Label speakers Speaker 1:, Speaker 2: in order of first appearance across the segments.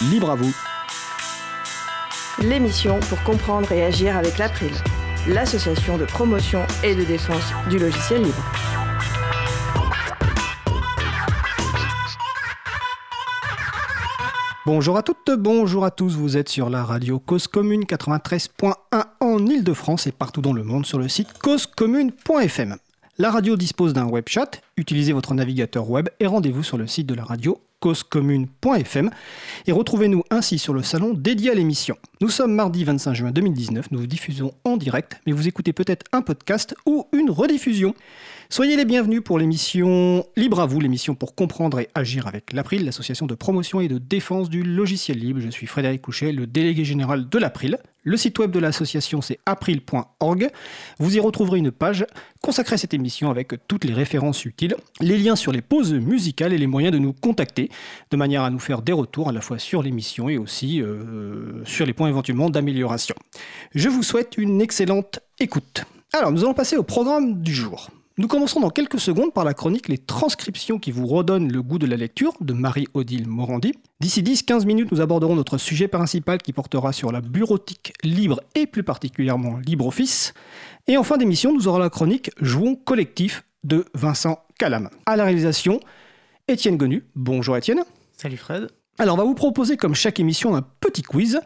Speaker 1: Libre à vous.
Speaker 2: L'émission pour comprendre et agir avec l'April, l'association de promotion et de défense du logiciel libre.
Speaker 1: Bonjour à toutes, bonjour à tous, vous êtes sur la radio Cause Commune 93.1 en Ile-de-France et partout dans le monde sur le site causecommune.fm. La radio dispose d'un web chat, utilisez votre navigateur web et rendez-vous sur le site de la radio causecommune.fm et retrouvez-nous ainsi sur le salon dédié à l'émission. Nous sommes mardi 25 juin 2019, nous vous diffusons en direct, mais vous écoutez peut-être un podcast ou une rediffusion. Soyez les bienvenus pour l'émission Libre à vous, l'émission pour comprendre et agir avec l'April, l'association de promotion et de défense du logiciel libre. Je suis Frédéric Couchet, le délégué général de l'April. Le site web de l'association c'est april.org. Vous y retrouverez une page consacrée à cette émission avec toutes les références utiles, les liens sur les pauses musicales et les moyens de nous contacter, de manière à nous faire des retours à la fois sur l'émission et aussi euh, sur les points éventuellement d'amélioration. Je vous souhaite une excellente écoute. Alors nous allons passer au programme du jour. Nous commençons dans quelques secondes par la chronique Les transcriptions qui vous redonnent le goût de la lecture de Marie-Odile Morandi. D'ici 10-15 minutes, nous aborderons notre sujet principal qui portera sur la bureautique libre et plus particulièrement LibreOffice. Et en fin d'émission, nous aurons la chronique Jouons collectif de Vincent Calam. À la réalisation, Étienne Gonu. Bonjour Étienne.
Speaker 3: Salut Fred.
Speaker 1: Alors, on va vous proposer, comme chaque émission, un petit quiz.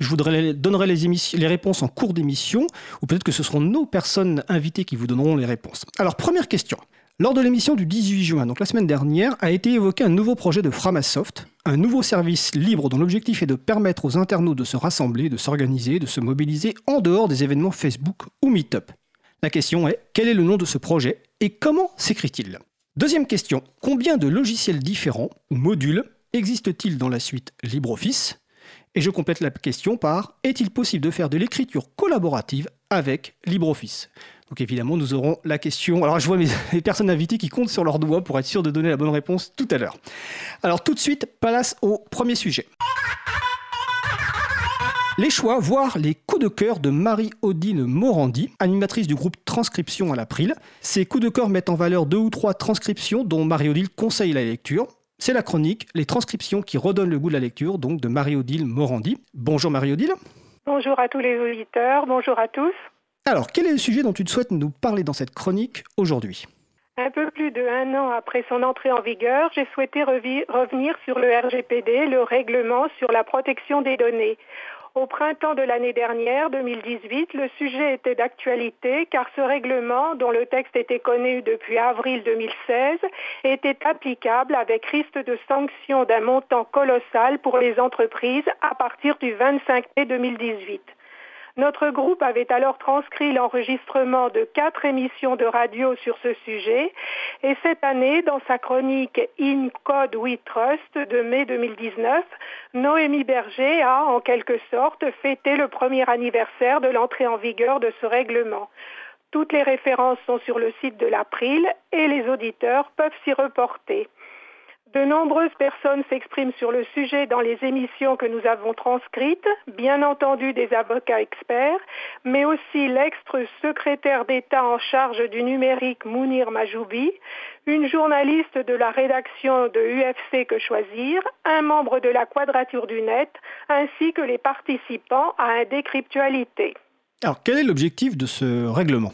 Speaker 1: Je vous donnerai les, réponses en cours d'émission, ou peut-être que ce seront nos personnes invitées qui vous donneront les réponses. Alors, première question. Lors de l'émission du 18 juin, donc la semaine dernière, a été évoqué un nouveau projet de Framasoft, un nouveau service libre dont l'objectif est de permettre aux internautes de se rassembler, de s'organiser, de se mobiliser en dehors des événements Facebook ou Meetup. La question est, quel est le nom de ce projet et comment s'écrit-il? Deuxième question, combien de logiciels différents ou modules existe-t-il dans la suite LibreOffice? Et je complète la question par est-il possible de faire de l'écriture collaborative avec LibreOffice? Donc évidemment, nous aurons la question. Alors je vois mes, les personnes invitées qui comptent sur leurs doigts pour être sûr de donner la bonne réponse tout à l'heure. Alors tout de suite, place au premier sujet. Les choix, voire les coups de cœur de Marie-Odile Morandi, animatrice du groupe Transcription à l'April. Ces coups de cœur mettent en valeur deux ou trois transcriptions dont Marie-Odile conseille la lecture. C'est la chronique, les transcriptions qui redonnent le goût de la lecture, donc de Marie-Odile Morandi. Bonjour Marie-Odile.
Speaker 4: Bonjour à tous les auditeurs, bonjour à tous.
Speaker 1: Alors, quel est le sujet dont tu souhaites nous parler dans cette chronique aujourd'hui?
Speaker 4: Un peu plus de un an après son entrée en vigueur, j'ai souhaité revenir sur le RGPD, le règlement sur la protection des données. Au printemps de l'année dernière, 2018, le sujet était d'actualité car ce règlement, dont le texte était connu depuis avril 2016, était applicable avec risque de sanction d'un montant colossal pour les entreprises à partir du 25 mai 2018. Notre groupe avait alors transcrit l'enregistrement de quatre émissions de radio sur ce sujet et cette année, dans sa chronique In Code We Trust de mai 2019, Noémie Berger a en quelque sorte fêté le premier anniversaire de l'entrée en vigueur de ce règlement. Toutes les références sont sur le site de l'April et les auditeurs peuvent s'y reporter. De nombreuses personnes s'expriment sur le sujet dans les émissions que nous avons transcrites, bien entendu des avocats experts, mais aussi l'ex-secrétaire d'État en charge du numérique Mounir Majoubi, une journaliste de la rédaction de UFC Que Choisir, un membre de la Quadrature du Net, ainsi que les participants à un décryptualité.
Speaker 1: Alors quel est l'objectif de ce règlement?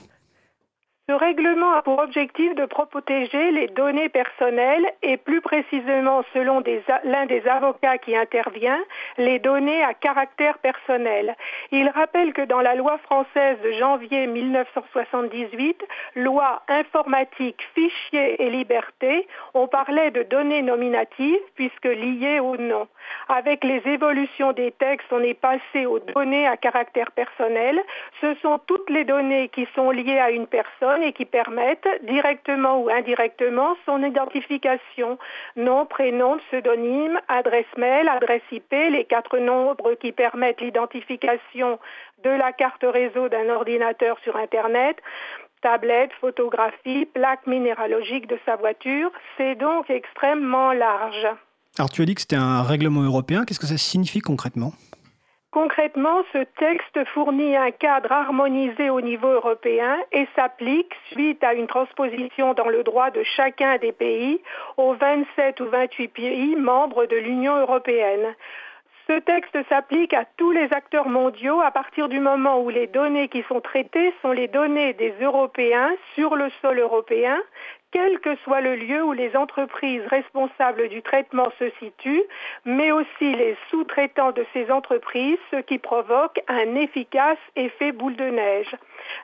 Speaker 4: Ce règlement a pour objectif de protéger les données personnelles et plus précisément, selon l'un des avocats qui intervient, les données à caractère personnel. Il rappelle que dans la loi française de janvier 1978, loi informatique, fichiers et liberté, on parlait de données nominatives puisque liées au nom. Avec les évolutions des textes, on est passé aux données à caractère personnel. Ce sont toutes les données qui sont liées à une personne et qui permettent, directement ou indirectement, son identification. Nom, prénom, pseudonyme, adresse mail, adresse IP, les quatre nombres qui permettent l'identification de la carte réseau d'un ordinateur sur Internet, tablette, photographie, plaque minéralogique de sa voiture. C'est donc extrêmement large.
Speaker 1: Alors tu as dit que c'était un règlement européen. Qu'est-ce que ça signifie concrètement?
Speaker 4: Concrètement, ce texte fournit un cadre harmonisé au niveau européen et s'applique suite à une transposition dans le droit de chacun des pays aux 27 ou 28 pays membres de l'Union européenne. Ce texte s'applique à tous les acteurs mondiaux à partir du moment où les données qui sont traitées sont les données des Européens sur le sol européen, quel que soit le lieu où les entreprises responsables du traitement se situent, mais aussi les sous-traitants de ces entreprises, ce qui provoque un efficace effet boule de neige.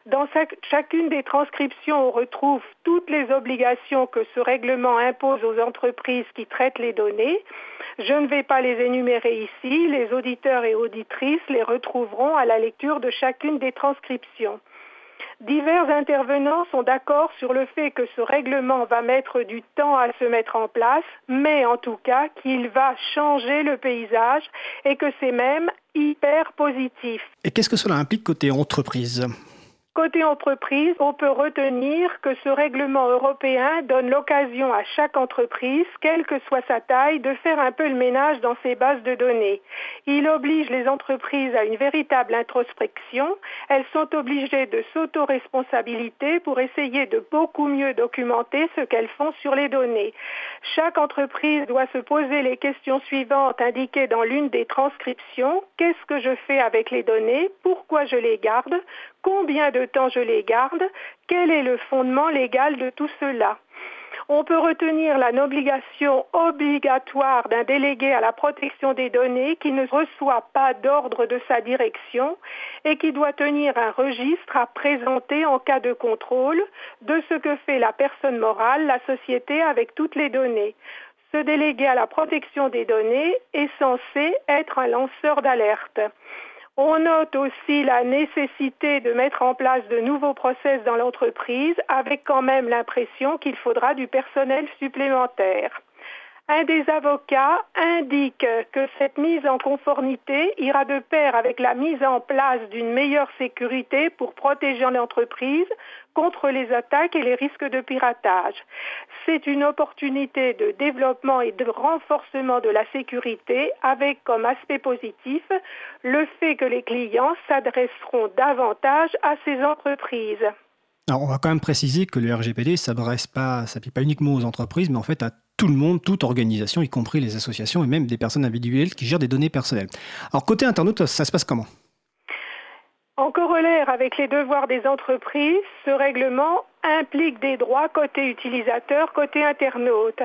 Speaker 4: Dans chacune des transcriptions, on retrouve toutes les obligations que ce règlement impose aux entreprises qui traitent les données. Je ne vais pas les énumérer ici, les auditeurs et auditrices les retrouveront à la lecture de chacune des transcriptions. Divers intervenants sont d'accord sur le fait que ce règlement va mettre du temps à se mettre en place, mais en tout cas qu'il va changer le paysage et que c'est même hyper positif.
Speaker 1: Et qu'est-ce que cela implique côté entreprise?
Speaker 4: Côté entreprise, on peut retenir que ce règlement européen donne l'occasion à chaque entreprise, quelle que soit sa taille, de faire un peu le ménage dans ses bases de données. Il oblige les entreprises à une véritable introspection. Elles sont obligées de s'auto-responsabilité pour essayer de beaucoup mieux documenter ce qu'elles font sur les données. Chaque entreprise doit se poser les questions suivantes indiquées dans l'une des transcriptions. Qu'est-ce que je fais avec les données? Pourquoi je les garde? Combien de temps je les garde, quel est le fondement légal de tout cela. On peut retenir l'obligation obligatoire d'un délégué à la protection des données qui ne reçoit pas d'ordre de sa direction et qui doit tenir un registre à présenter en cas de contrôle de ce que fait la personne morale, la société avec toutes les données. Ce délégué à la protection des données est censé être un lanceur d'alerte. On note aussi la nécessité de mettre en place de nouveaux process dans l'entreprise avec quand même l'impression qu'il faudra du personnel supplémentaire. Un des avocats indique que cette mise en conformité ira de pair avec la mise en place d'une meilleure sécurité pour protéger l'entreprise contre les attaques et les risques de piratage. C'est une opportunité de développement et de renforcement de la sécurité avec comme aspect positif le fait que les clients s'adresseront davantage à ces entreprises.
Speaker 1: Alors, on va quand même préciser que le RGPD s'adresse s'applique pas uniquement aux entreprises, mais en fait à tout le monde, toute organisation, y compris les associations et même des personnes individuelles qui gèrent des données personnelles. Alors, côté internaute, ça se passe comment?
Speaker 4: En corollaire avec les devoirs des entreprises, ce règlement implique des droits côté utilisateur, côté internaute.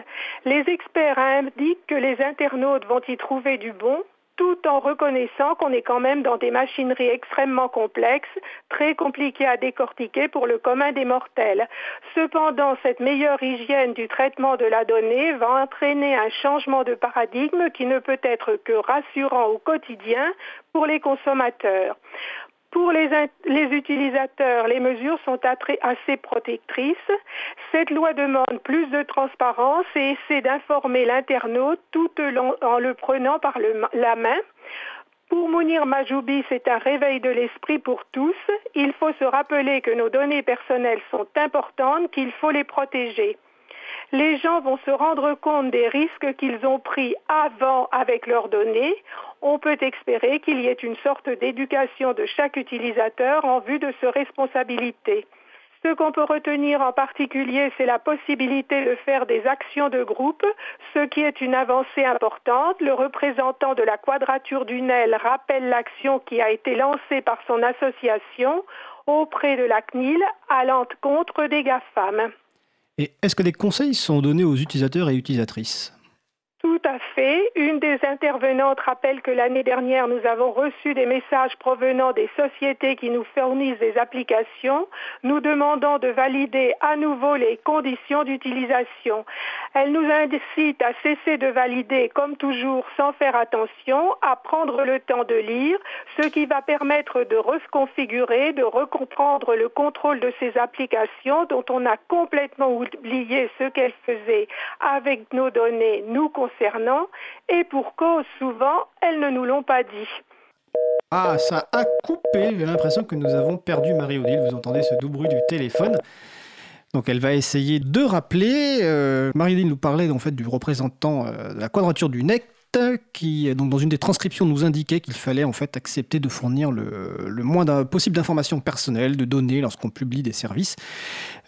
Speaker 4: Les experts indiquent que les internautes vont y trouver du bon, tout en reconnaissant qu'on est quand même dans des machineries extrêmement complexes, très compliquées à décortiquer pour le commun des mortels. Cependant, cette meilleure hygiène du traitement de la donnée va entraîner un changement de paradigme qui ne peut être que rassurant au quotidien pour les consommateurs. Pour les, utilisateurs, les mesures sont assez protectrices. Cette loi demande plus de transparence et essaie d'informer l'internaute tout en le prenant par la main. Pour Mounir Majoubi, c'est un réveil de l'esprit pour tous. Il faut se rappeler que nos données personnelles sont importantes, qu'il faut les protéger les gens vont se rendre compte des risques qu'ils ont pris avant avec leurs données. On peut espérer qu'il y ait une sorte d'éducation de chaque utilisateur en vue de se responsabilité. Ce qu'on peut retenir en particulier, c'est la possibilité de faire des actions de groupe, ce qui est une avancée importante. Le représentant de la quadrature du NEL rappelle l'action qui a été lancée par son association auprès de la CNIL allant contre des GAFAM.
Speaker 1: Et est-ce que des conseils sont donnés aux utilisateurs et utilisatrices?
Speaker 4: Tout à fait. Une des intervenantes rappelle que l'année dernière, nous avons reçu des messages provenant des sociétés qui nous fournissent des applications, nous demandant de valider à nouveau les conditions d'utilisation. Elle nous incite à cesser de valider, comme toujours, sans faire attention, à prendre le temps de lire, ce qui va permettre de reconfigurer, de recomprendre le contrôle de ces applications dont on a complètement oublié ce qu'elles faisaient avec nos données, concernant, et pour cause, souvent, elles ne nous l'ont pas dit.
Speaker 1: Ah, ça a coupé. J'ai l'impression que nous avons perdu Marie-Odile. Vous entendez ce doux bruit du téléphone. Donc elle va essayer de rappeler. Euh, Marie-Odile nous parlait en fait du représentant euh, de la quadrature du NEC qui, donc, dans une des transcriptions, nous indiquait qu'il fallait en fait accepter de fournir le, le moins possible d'informations personnelles, de données lorsqu'on publie des services.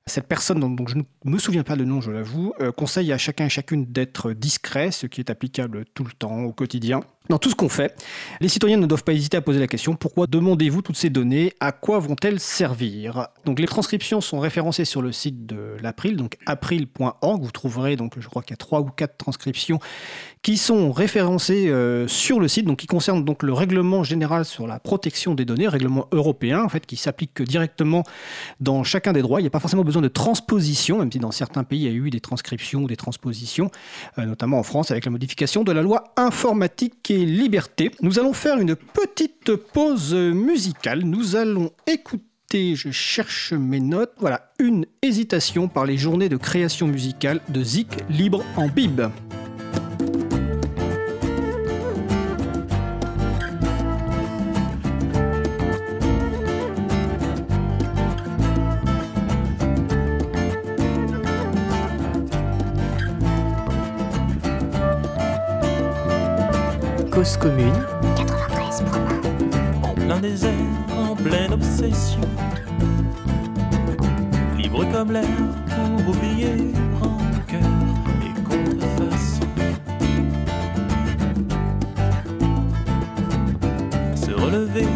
Speaker 1: Cette personne, dont, je ne me souviens pas le nom, je l'avoue, euh, conseille à chacun et chacune d'être discret, ce qui est applicable tout le temps, au quotidien dans tout ce qu'on fait. Les citoyens ne doivent pas hésiter à poser la question pourquoi demandez-vous toutes ces données À quoi vont-elles servir? Donc les transcriptions sont référencées sur le site de l'April, donc april.org. Vous trouverez donc je crois qu'il y a trois ou quatre transcriptions qui sont référencées euh, sur le site, donc qui concernent donc le règlement général sur la protection des données, règlement européen en fait qui s'applique directement dans chacun des droits. Il n'y a pas forcément besoin de transposition, même si dans certains pays il y a eu des transcriptions ou des transpositions, euh, notamment en France avec la modification de la loi informatique et liberté. Nous allons faire une petite pause musicale. Nous allons écouter, je cherche mes notes, voilà, une hésitation par les journées de création musicale de Zik Libre en Bib.
Speaker 3: Commune 93 En plein désert, en pleine obsession. Libre comme l'air pour oublier cœur et contrefaçon. Se relever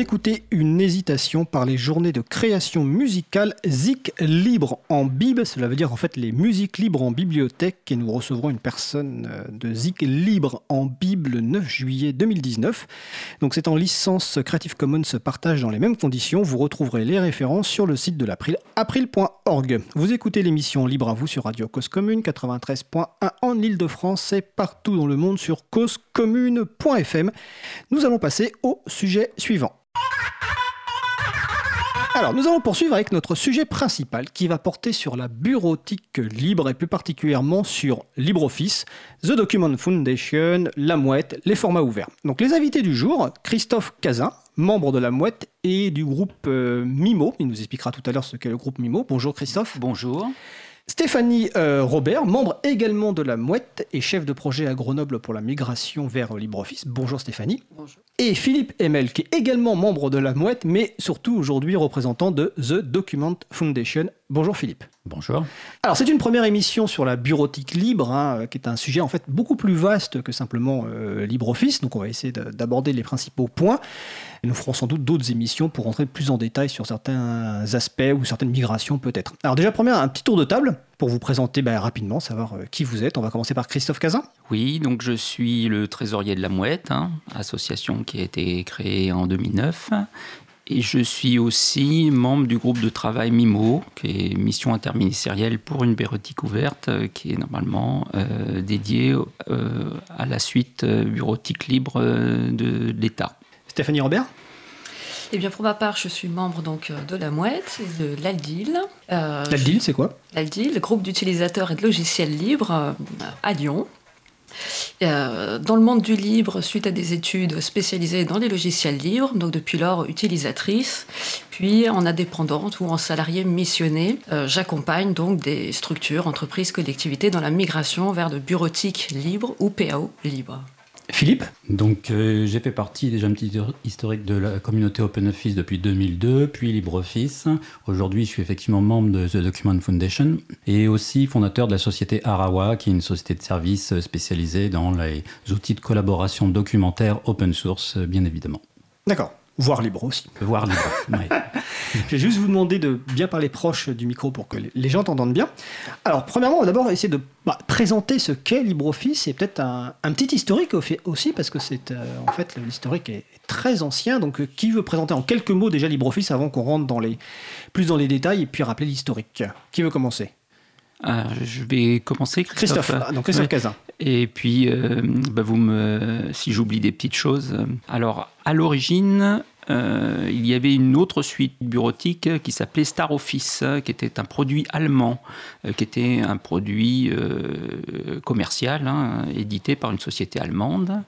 Speaker 1: d'écouter une hésitation par les journées de création musicale Zik Libre en Bib. Cela veut dire en fait les musiques libres en bibliothèque et nous recevrons une personne euh, de Zik Libre en Bib le 9 juillet 2019. Donc c'est en licence Creative Commons partage dans les mêmes conditions. Vous retrouverez les références sur le site de l'April, april.org. Vous écoutez l'émission Libre à vous sur Radio Cause Commune 93.1 en Ile-de-France et partout dans le monde sur causecommune.fm. Nous allons passer au sujet suivant. Alors, nous allons poursuivre avec notre sujet principal qui va porter sur la bureautique libre et plus particulièrement sur LibreOffice, The Document Foundation, La Mouette, les formats ouverts. Donc, les invités du jour, Christophe Cazin, membre de La Mouette et du groupe euh, Mimo. Il nous expliquera tout à l'heure ce qu'est le groupe Mimo. Bonjour Christophe.
Speaker 5: Bonjour.
Speaker 1: Stéphanie euh, Robert, membre également de la Mouette et chef de projet à Grenoble pour la migration vers LibreOffice. Bonjour Stéphanie.
Speaker 5: Bonjour.
Speaker 1: Et Philippe Emel, qui est également membre de la Mouette, mais surtout aujourd'hui représentant de The Document Foundation. Bonjour Philippe.
Speaker 5: Bonjour.
Speaker 1: Alors c'est une première émission sur la bureautique libre, hein, qui est un sujet en fait beaucoup plus vaste que simplement euh, LibreOffice. Donc on va essayer de- d'aborder les principaux points. Et nous ferons sans doute d'autres émissions pour rentrer plus en détail sur certains aspects ou certaines migrations peut-être. Alors déjà première, un petit tour de table pour vous présenter bah, rapidement, savoir euh, qui vous êtes. On va commencer par Christophe Cazin.
Speaker 5: Oui, donc je suis le trésorier de la Mouette, hein, association qui a été créée en 2009. Et je suis aussi membre du groupe de travail MIMO, qui est Mission interministérielle pour une bureautique ouverte, euh, qui est normalement euh, dédiée à la suite bureautique libre de l'État.
Speaker 1: Stéphanie Robert.
Speaker 6: Eh bien, pour ma part, je suis membre donc euh, de la Mouette et de l'ALDIL. Euh,
Speaker 1: La deal, c'est quoi?
Speaker 6: L'ALDIL, le groupe d'utilisateurs et de logiciels libres euh, à Lyon. Euh, dans le monde du libre, suite à des études spécialisées dans les logiciels libres, donc depuis lors utilisatrice, puis en indépendante ou en salarié missionné, j'accompagne donc des structures, entreprises, collectivités dans la migration vers de bureautique libre ou PAO libre.
Speaker 1: Philippe.
Speaker 7: Donc euh, j'ai fait partie déjà un petit historique de la communauté OpenOffice depuis 2002, puis LibreOffice. Aujourd'hui, je suis effectivement membre de The Document Foundation et aussi fondateur de la société Arawa, qui est une société de services spécialisée dans les outils de collaboration documentaire open source, bien évidemment.
Speaker 1: D'accord. Voire libre aussi.
Speaker 7: Voire libre.
Speaker 1: Je vais juste vous demander de bien parler proche du micro pour que les- gens t'entendent bien. Alors, premièrement, on va d'abord essayer de bah, présenter ce qu'est LibreOffice et peut-être un, un petit historique aussi, parce que c'est euh, en fait l'historique est très ancien. Donc, euh, qui veut présenter en quelques mots déjà LibreOffice avant qu'on rentre dans les, plus dans les détails et puis rappeler l'historique? Qui veut commencer?
Speaker 5: Euh, je vais commencer, Christophe.
Speaker 1: Christophe. Ah, donc, Christophe
Speaker 5: Ouais.
Speaker 1: Cazin.
Speaker 5: Et puis, euh, bah, vous me, si j'oublie des petites choses. Alors, à l'origine, euh, il y avait une autre suite bureautique qui s'appelait Star Office, qui était un produit allemand, euh, qui était un produit commercial, hein, édité par une société allemande.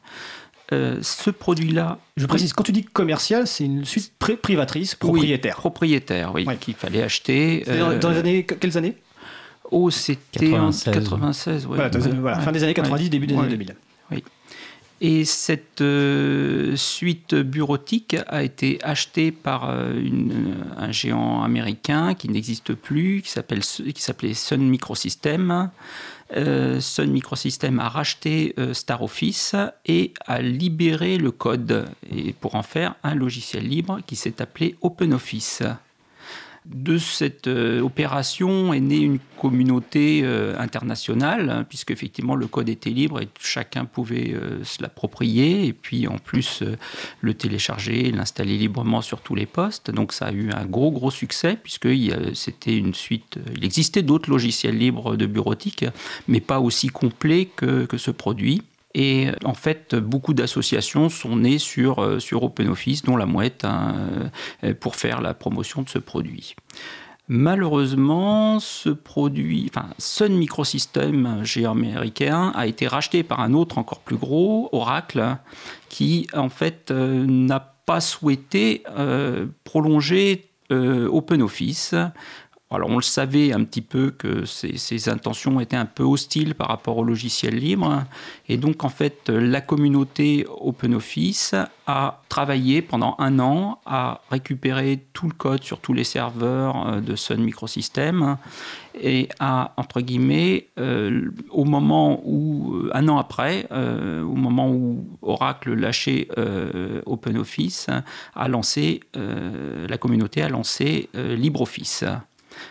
Speaker 5: Euh, ce produit-là.
Speaker 1: Je précise, quand tu dis commercial, c'est une suite pri- privatrice,
Speaker 5: Oui,
Speaker 1: propriétaire.
Speaker 5: propriétaire, oui,
Speaker 1: Ouais.
Speaker 5: qu'il fallait acheter. Euh,
Speaker 1: dans les années, quelles années?
Speaker 5: Oh, c'était
Speaker 7: 96.
Speaker 5: en 96, ouais.
Speaker 1: Voilà, dans-
Speaker 5: Ouais.
Speaker 1: voilà, fin des années 90,
Speaker 5: Ouais.
Speaker 1: début des
Speaker 5: Ouais.
Speaker 1: années 2000.
Speaker 5: Et cette euh, suite bureautique a été achetée par euh, une- un géant américain qui n'existe plus, qui s'appelle qui s'appelait Sun Microsystems. Euh, Sun Microsystems a racheté euh, Star Office et a libéré le code et pour en faire un logiciel libre qui s'est appelé OpenOffice. De cette euh, opération est née une communauté euh, internationale, hein, puisque effectivement le code était libre et chacun pouvait euh, se l'approprier, et puis en plus le télécharger, l'installer librement sur tous les postes. Donc ça a eu un gros gros succès, puisque c'était une suite. Il existait d'autres logiciels libres de bureautique, mais pas aussi complets que ce produit. Et euh, en fait, beaucoup d'associations sont nées sur, euh, sur OpenOffice, dont la Mouette, hein, euh, pour faire la promotion de ce produit. Malheureusement, ce produit, Sun Microsystems, un géant américain, a été racheté par un autre encore plus gros, Oracle, qui en fait n'a pas souhaité prolonger OpenOffice. Alors on le savait un petit peu que ses intentions étaient un peu hostiles par rapport au logiciel libre. Et donc en fait la communauté OpenOffice a travaillé pendant un an à récupérer tout le code sur tous les serveurs euh, de Sun Microsystems et à, entre guillemets, euh, au moment où, euh, un an après, au moment où Oracle lâchait OpenOffice, a lancé, la communauté a lancé LibreOffice.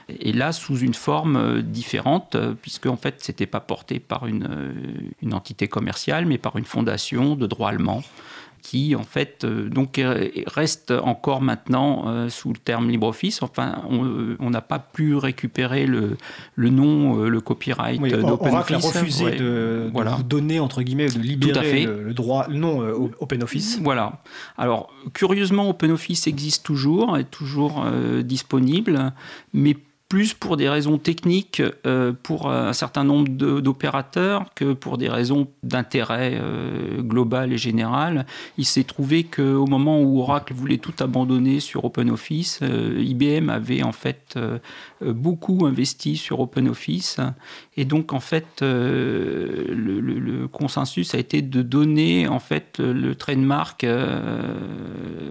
Speaker 5: Et là, sous une forme euh, différente, euh, puisque en fait, c'était pas porté par une, euh, une entité commerciale, mais par une fondation de droit allemand qui en fait euh, donc euh, reste encore maintenant euh, sous le terme LibreOffice. Enfin, on n'a pas pu récupérer le, le nom, le copyright
Speaker 1: Oui,
Speaker 5: euh,
Speaker 1: Oracle a
Speaker 5: d'OpenOffice.
Speaker 1: refusé
Speaker 5: Ouais,
Speaker 1: de, de
Speaker 5: voilà.
Speaker 1: vous donner, entre guillemets, de
Speaker 5: Tout à
Speaker 1: libérer
Speaker 5: fait.
Speaker 1: le, le droit, euh, OpenOffice.
Speaker 5: Voilà. Alors, curieusement, OpenOffice existe toujours, est toujours euh, disponible, mais plus pour des raisons techniques euh, pour un certain nombre d'opérateurs que pour des raisons d'intérêt euh, global et général. Il s'est trouvé qu'au moment où Oracle voulait tout abandonner sur OpenOffice, euh, IBM avait en fait beaucoup investi sur OpenOffice. Et donc, en fait, le, le- consensus a été de donner en fait le, trademark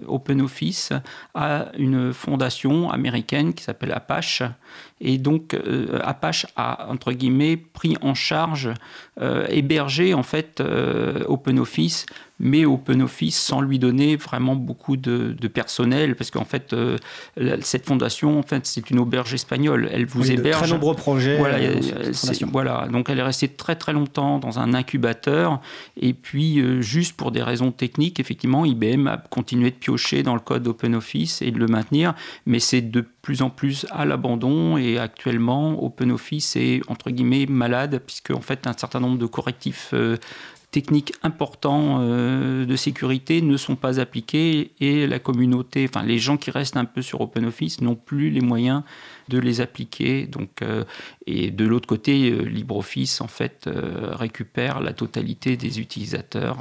Speaker 5: OpenOffice à une fondation américaine qui s'appelle Apache Et donc, euh, Apache a, entre guillemets, pris en charge, euh, hébergé en fait OpenOffice mais OpenOffice sans lui donner vraiment beaucoup de, personnel, parce qu'en fait, euh, cette fondation, en fait, c'est une auberge espagnole. Elle vous héberge.
Speaker 1: De très nombreux projets.
Speaker 5: Voilà, euh, voilà, donc elle est restée très très longtemps dans un incubateur, et puis euh, juste pour des raisons techniques, effectivement, IBM a continué de piocher dans le code OpenOffice et de le maintenir, mais c'est de plus en plus à l'abandon et actuellement OpenOffice est entre guillemets malade puisque en fait un certain nombre de correctifs techniques importants euh, de sécurité ne sont pas appliqués et la communauté, enfin les gens qui restent un peu sur OpenOffice n'ont plus les moyens de les appliquer. Donc, euh, et de l'autre côté, euh, LibreOffice en fait récupère la totalité des utilisateurs.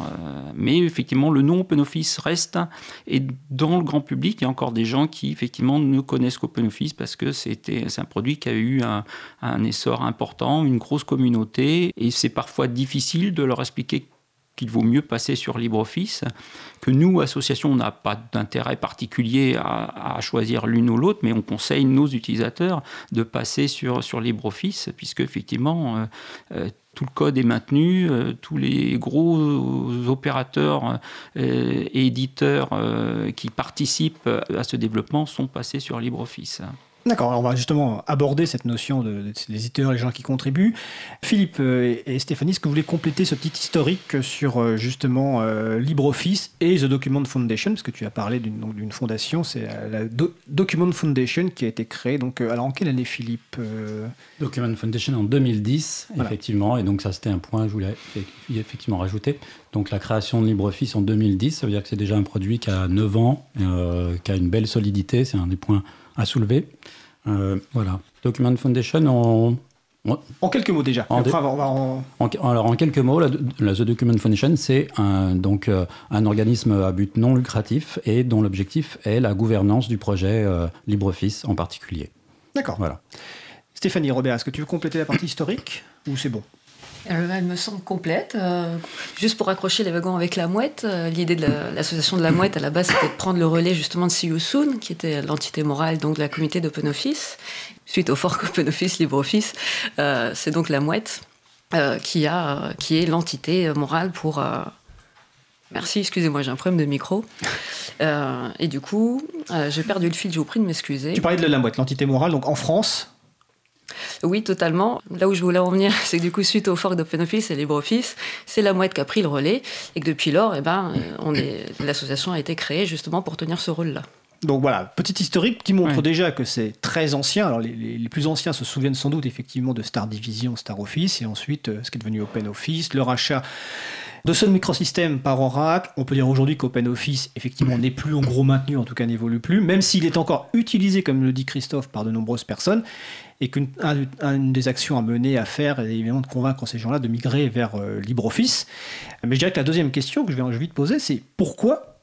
Speaker 5: mais effectivement, le nom OpenOffice reste et dans le grand public, il y a encore des gens qui effectivement ne connaissent qu'OpenOffice parce que c'était c'est un produit qui a eu un, un essor important, une grosse communauté et c'est parfois difficile de leur expliquer qu'il vaut mieux passer sur LibreOffice, que nous, association, on n'a pas d'intérêt particulier à, choisir l'une ou l'autre, mais on conseille nos utilisateurs de passer sur, sur LibreOffice, puisque effectivement, euh, euh, tout le code est maintenu, euh, tous les gros opérateurs et éditeurs qui participent à ce développement sont passés sur LibreOffice.
Speaker 1: D'accord, on va justement aborder cette notion de, des éditeurs, les gens qui contribuent. Philippe euh, et Stéphanie, est-ce que vous voulez compléter ce petit historique sur euh, justement euh, LibreOffice et The Document Foundation? Parce que tu as parlé d'une fondation, c'est la Document Foundation qui a été créée. Donc, alors en quelle année, Philippe
Speaker 7: Document Foundation en 2010, effectivement. Et donc, ça, c'était un point que je voulais effectivement rajouter. Donc, la création de LibreOffice en 2010, ça veut dire que c'est déjà un produit qui a 9 ans, qui a une belle solidité. C'est un des points à soulever. Euh, voilà. Document Foundation, en,
Speaker 1: en quelques mots déjà.
Speaker 7: En alors en quelques mots, la, The Document Foundation, c'est un, donc euh, un organisme à but non lucratif et dont l'objectif est la gouvernance du projet euh, LibreOffice en particulier.
Speaker 1: D'accord.
Speaker 7: Voilà.
Speaker 1: Stéphanie Robert, est-ce que tu veux compléter la partie historique ou c'est bon?
Speaker 6: Elle me semble complète. Euh, juste pour accrocher les wagons avec la mouette, euh, l'idée de l'association de la mouette à la base c'était de prendre le relais justement de See You Soon, qui était l'entité morale donc de la communauté d'OpenOffice. Suite au fork OpenOffice, LibreOffice, euh, c'est donc la mouette qui, a, qui est l'entité morale pour. Merci, excusez-moi, j'ai un problème de micro. et du coup, j'ai perdu le fil, je vous prie de m'excuser.
Speaker 1: Tu parlais de la mouette, l'entité morale, donc en France,
Speaker 6: oui, totalement. Là où je voulais en venir, c'est que du coup, suite au fork d'OpenOffice et LibreOffice, c'est la mouette qui a pris le relais et que depuis lors, eh ben, on est, l'association a été créée justement pour tenir ce rôle-là.
Speaker 1: Donc voilà, petit historique qui montre déjà que c'est très ancien. Alors les, les, plus anciens se souviennent sans doute effectivement de Star Division, Star Office, et ensuite euh, ce qui est devenu OpenOffice, le rachat de Sun Microsystem par Oracle. On peut dire aujourd'hui qu'OpenOffice effectivement n'est plus en gros maintenu, en tout cas n'évolue plus, même s'il est encore utilisé, comme le dit Christophe, par de nombreuses personnes et qu'une des actions à mener, à faire, est évidemment de convaincre ces gens-là de migrer vers euh, LibreOffice. Mais je dirais que la deuxième question que je vais envie de poser, c'est pourquoi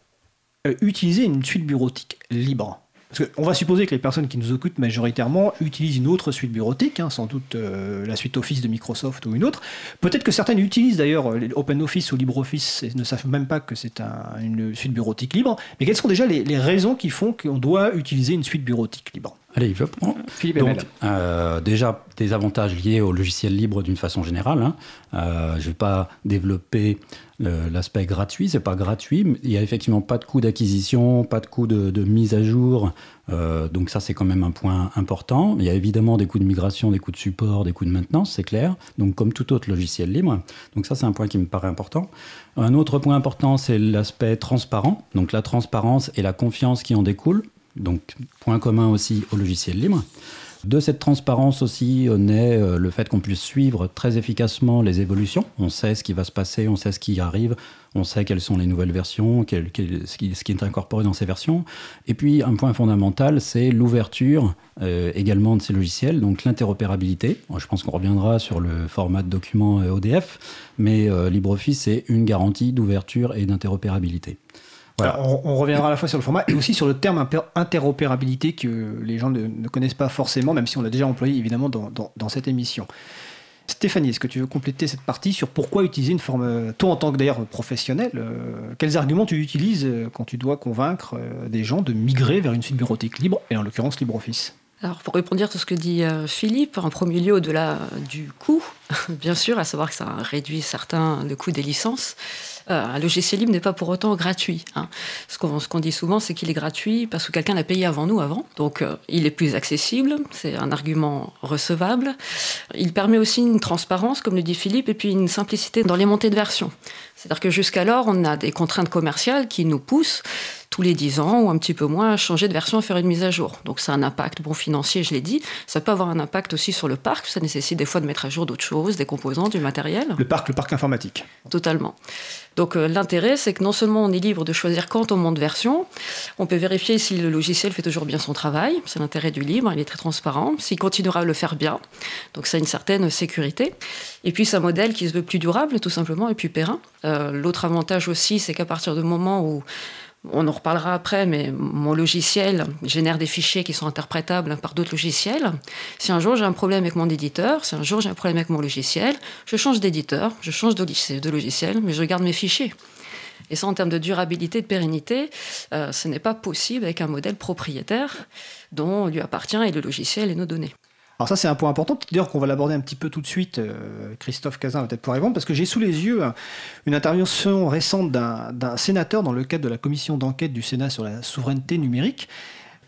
Speaker 1: euh, utiliser une suite bureautique libre? Parce qu'on va supposer que les personnes qui nous occupent majoritairement utilisent une autre suite bureautique, hein, sans doute euh, la suite Office de Microsoft ou une autre. Peut-être que certaines utilisent d'ailleurs OpenOffice ou LibreOffice et ne savent même pas que c'est une suite bureautique libre. Mais quelles sont déjà les raisons qui font qu'on doit utiliser une suite bureautique libre?
Speaker 7: Allez, je prends. Philippe Donc, euh, déjà, des avantages liés au logiciel libre d'une façon générale. Hein. Euh, je ne vais pas développer l'aspect gratuit, c'est pas gratuit. Il n'y a effectivement pas de coût d'acquisition, pas de coût de, mise à jour. Euh, donc ça, c'est quand même un point important. Il y a évidemment des coûts de migration, des coûts de support, des coûts de maintenance, c'est clair. Donc comme tout autre logiciel libre. Donc ça, c'est un point qui me paraît important. Un autre point important, c'est l'aspect transparent. Donc la transparence et la confiance qui en découlent. Donc, point commun aussi au logiciel libre. De cette transparence aussi naît euh, le fait qu'on puisse suivre très efficacement les évolutions. On sait ce qui va se passer, on sait ce qui arrive, on sait quelles sont les nouvelles versions, ce, qui, est incorporé dans ces versions. Et puis un point fondamental, c'est l'ouverture euh, également de ces logiciels, donc l'interopérabilité. Je pense qu'on reviendra sur le format de document euh, ODF, mais LibreOffice est une garantie d'ouverture et d'interopérabilité
Speaker 1: on, reviendra à la fois sur le format et aussi sur le terme interopérabilité que les gens ne, connaissent pas forcément, même si on l'a déjà employé évidemment dans, cette émission. Stéphanie, est-ce que tu veux compléter cette partie sur pourquoi utiliser une forme, toi en tant que d'ailleurs professionnel, euh, quels arguments tu utilises euh, quand tu dois convaincre euh, des gens de migrer vers une suite bureautique libre, et en l'occurrence LibreOffice?
Speaker 6: Alors, pour répondre à tout ce que dit euh, Philippe, en premier lieu, au-delà du coût, bien sûr, à savoir que ça réduit certains le coût des licences, euh, un logiciel libre n'est pas pour autant gratuit. hein. Ce qu'on ce qu'on dit souvent, c'est qu'il est gratuit parce que quelqu'un l'a payé avant nous, avant. Donc, euh, il est plus accessible, c'est un argument recevable. Il permet aussi une transparence, comme le dit Philippe, et puis une simplicité dans les montées de version. C'est-à-dire que jusqu'alors, on a des contraintes commerciales qui nous poussent tous les 10 ans ou un petit peu moins à changer de version, à faire une mise à jour. Donc ça a un impact bon financier, je l'ai dit. Ça peut avoir un impact aussi sur le parc. Ça nécessite des fois de mettre à jour d'autres choses, des composants, du matériel.
Speaker 1: Le parc, le parc informatique.
Speaker 6: Totalement. Donc euh, l'intérêt, c'est que non seulement on est libre de choisir quand on monte version, on peut vérifier si le logiciel fait toujours bien son travail. C'est l'intérêt du libre, il est très transparent. S'il continuera à le faire bien, donc ça a une certaine sécurité. Et puis c'est un modèle qui se veut plus durable, tout simplement, et plus périn. Euh, L'autre avantage aussi, c'est qu'à partir du moment où on en reparlera après, mais mon logiciel génère des fichiers qui sont interprétables par d'autres logiciels. Si un jour j'ai un problème avec mon éditeur, si un jour j'ai un problème avec mon logiciel, je change d'éditeur, je change de logiciel- mais je garde mes fichiers. Et ça, en termes de durabilité, de pérennité, euh, ce n'est pas possible avec un modèle propriétaire dont lui appartient et le logiciel et nos données.
Speaker 1: Alors ça c'est un point important, d'ailleurs qu'on va l'aborder un petit peu tout de suite, euh, Christophe Cazin va peut-être pouvoir répondre, parce que j'ai sous les yeux euh, une intervention récente d'un d'un sénateur dans le cadre de la commission d'enquête du Sénat sur la souveraineté numérique,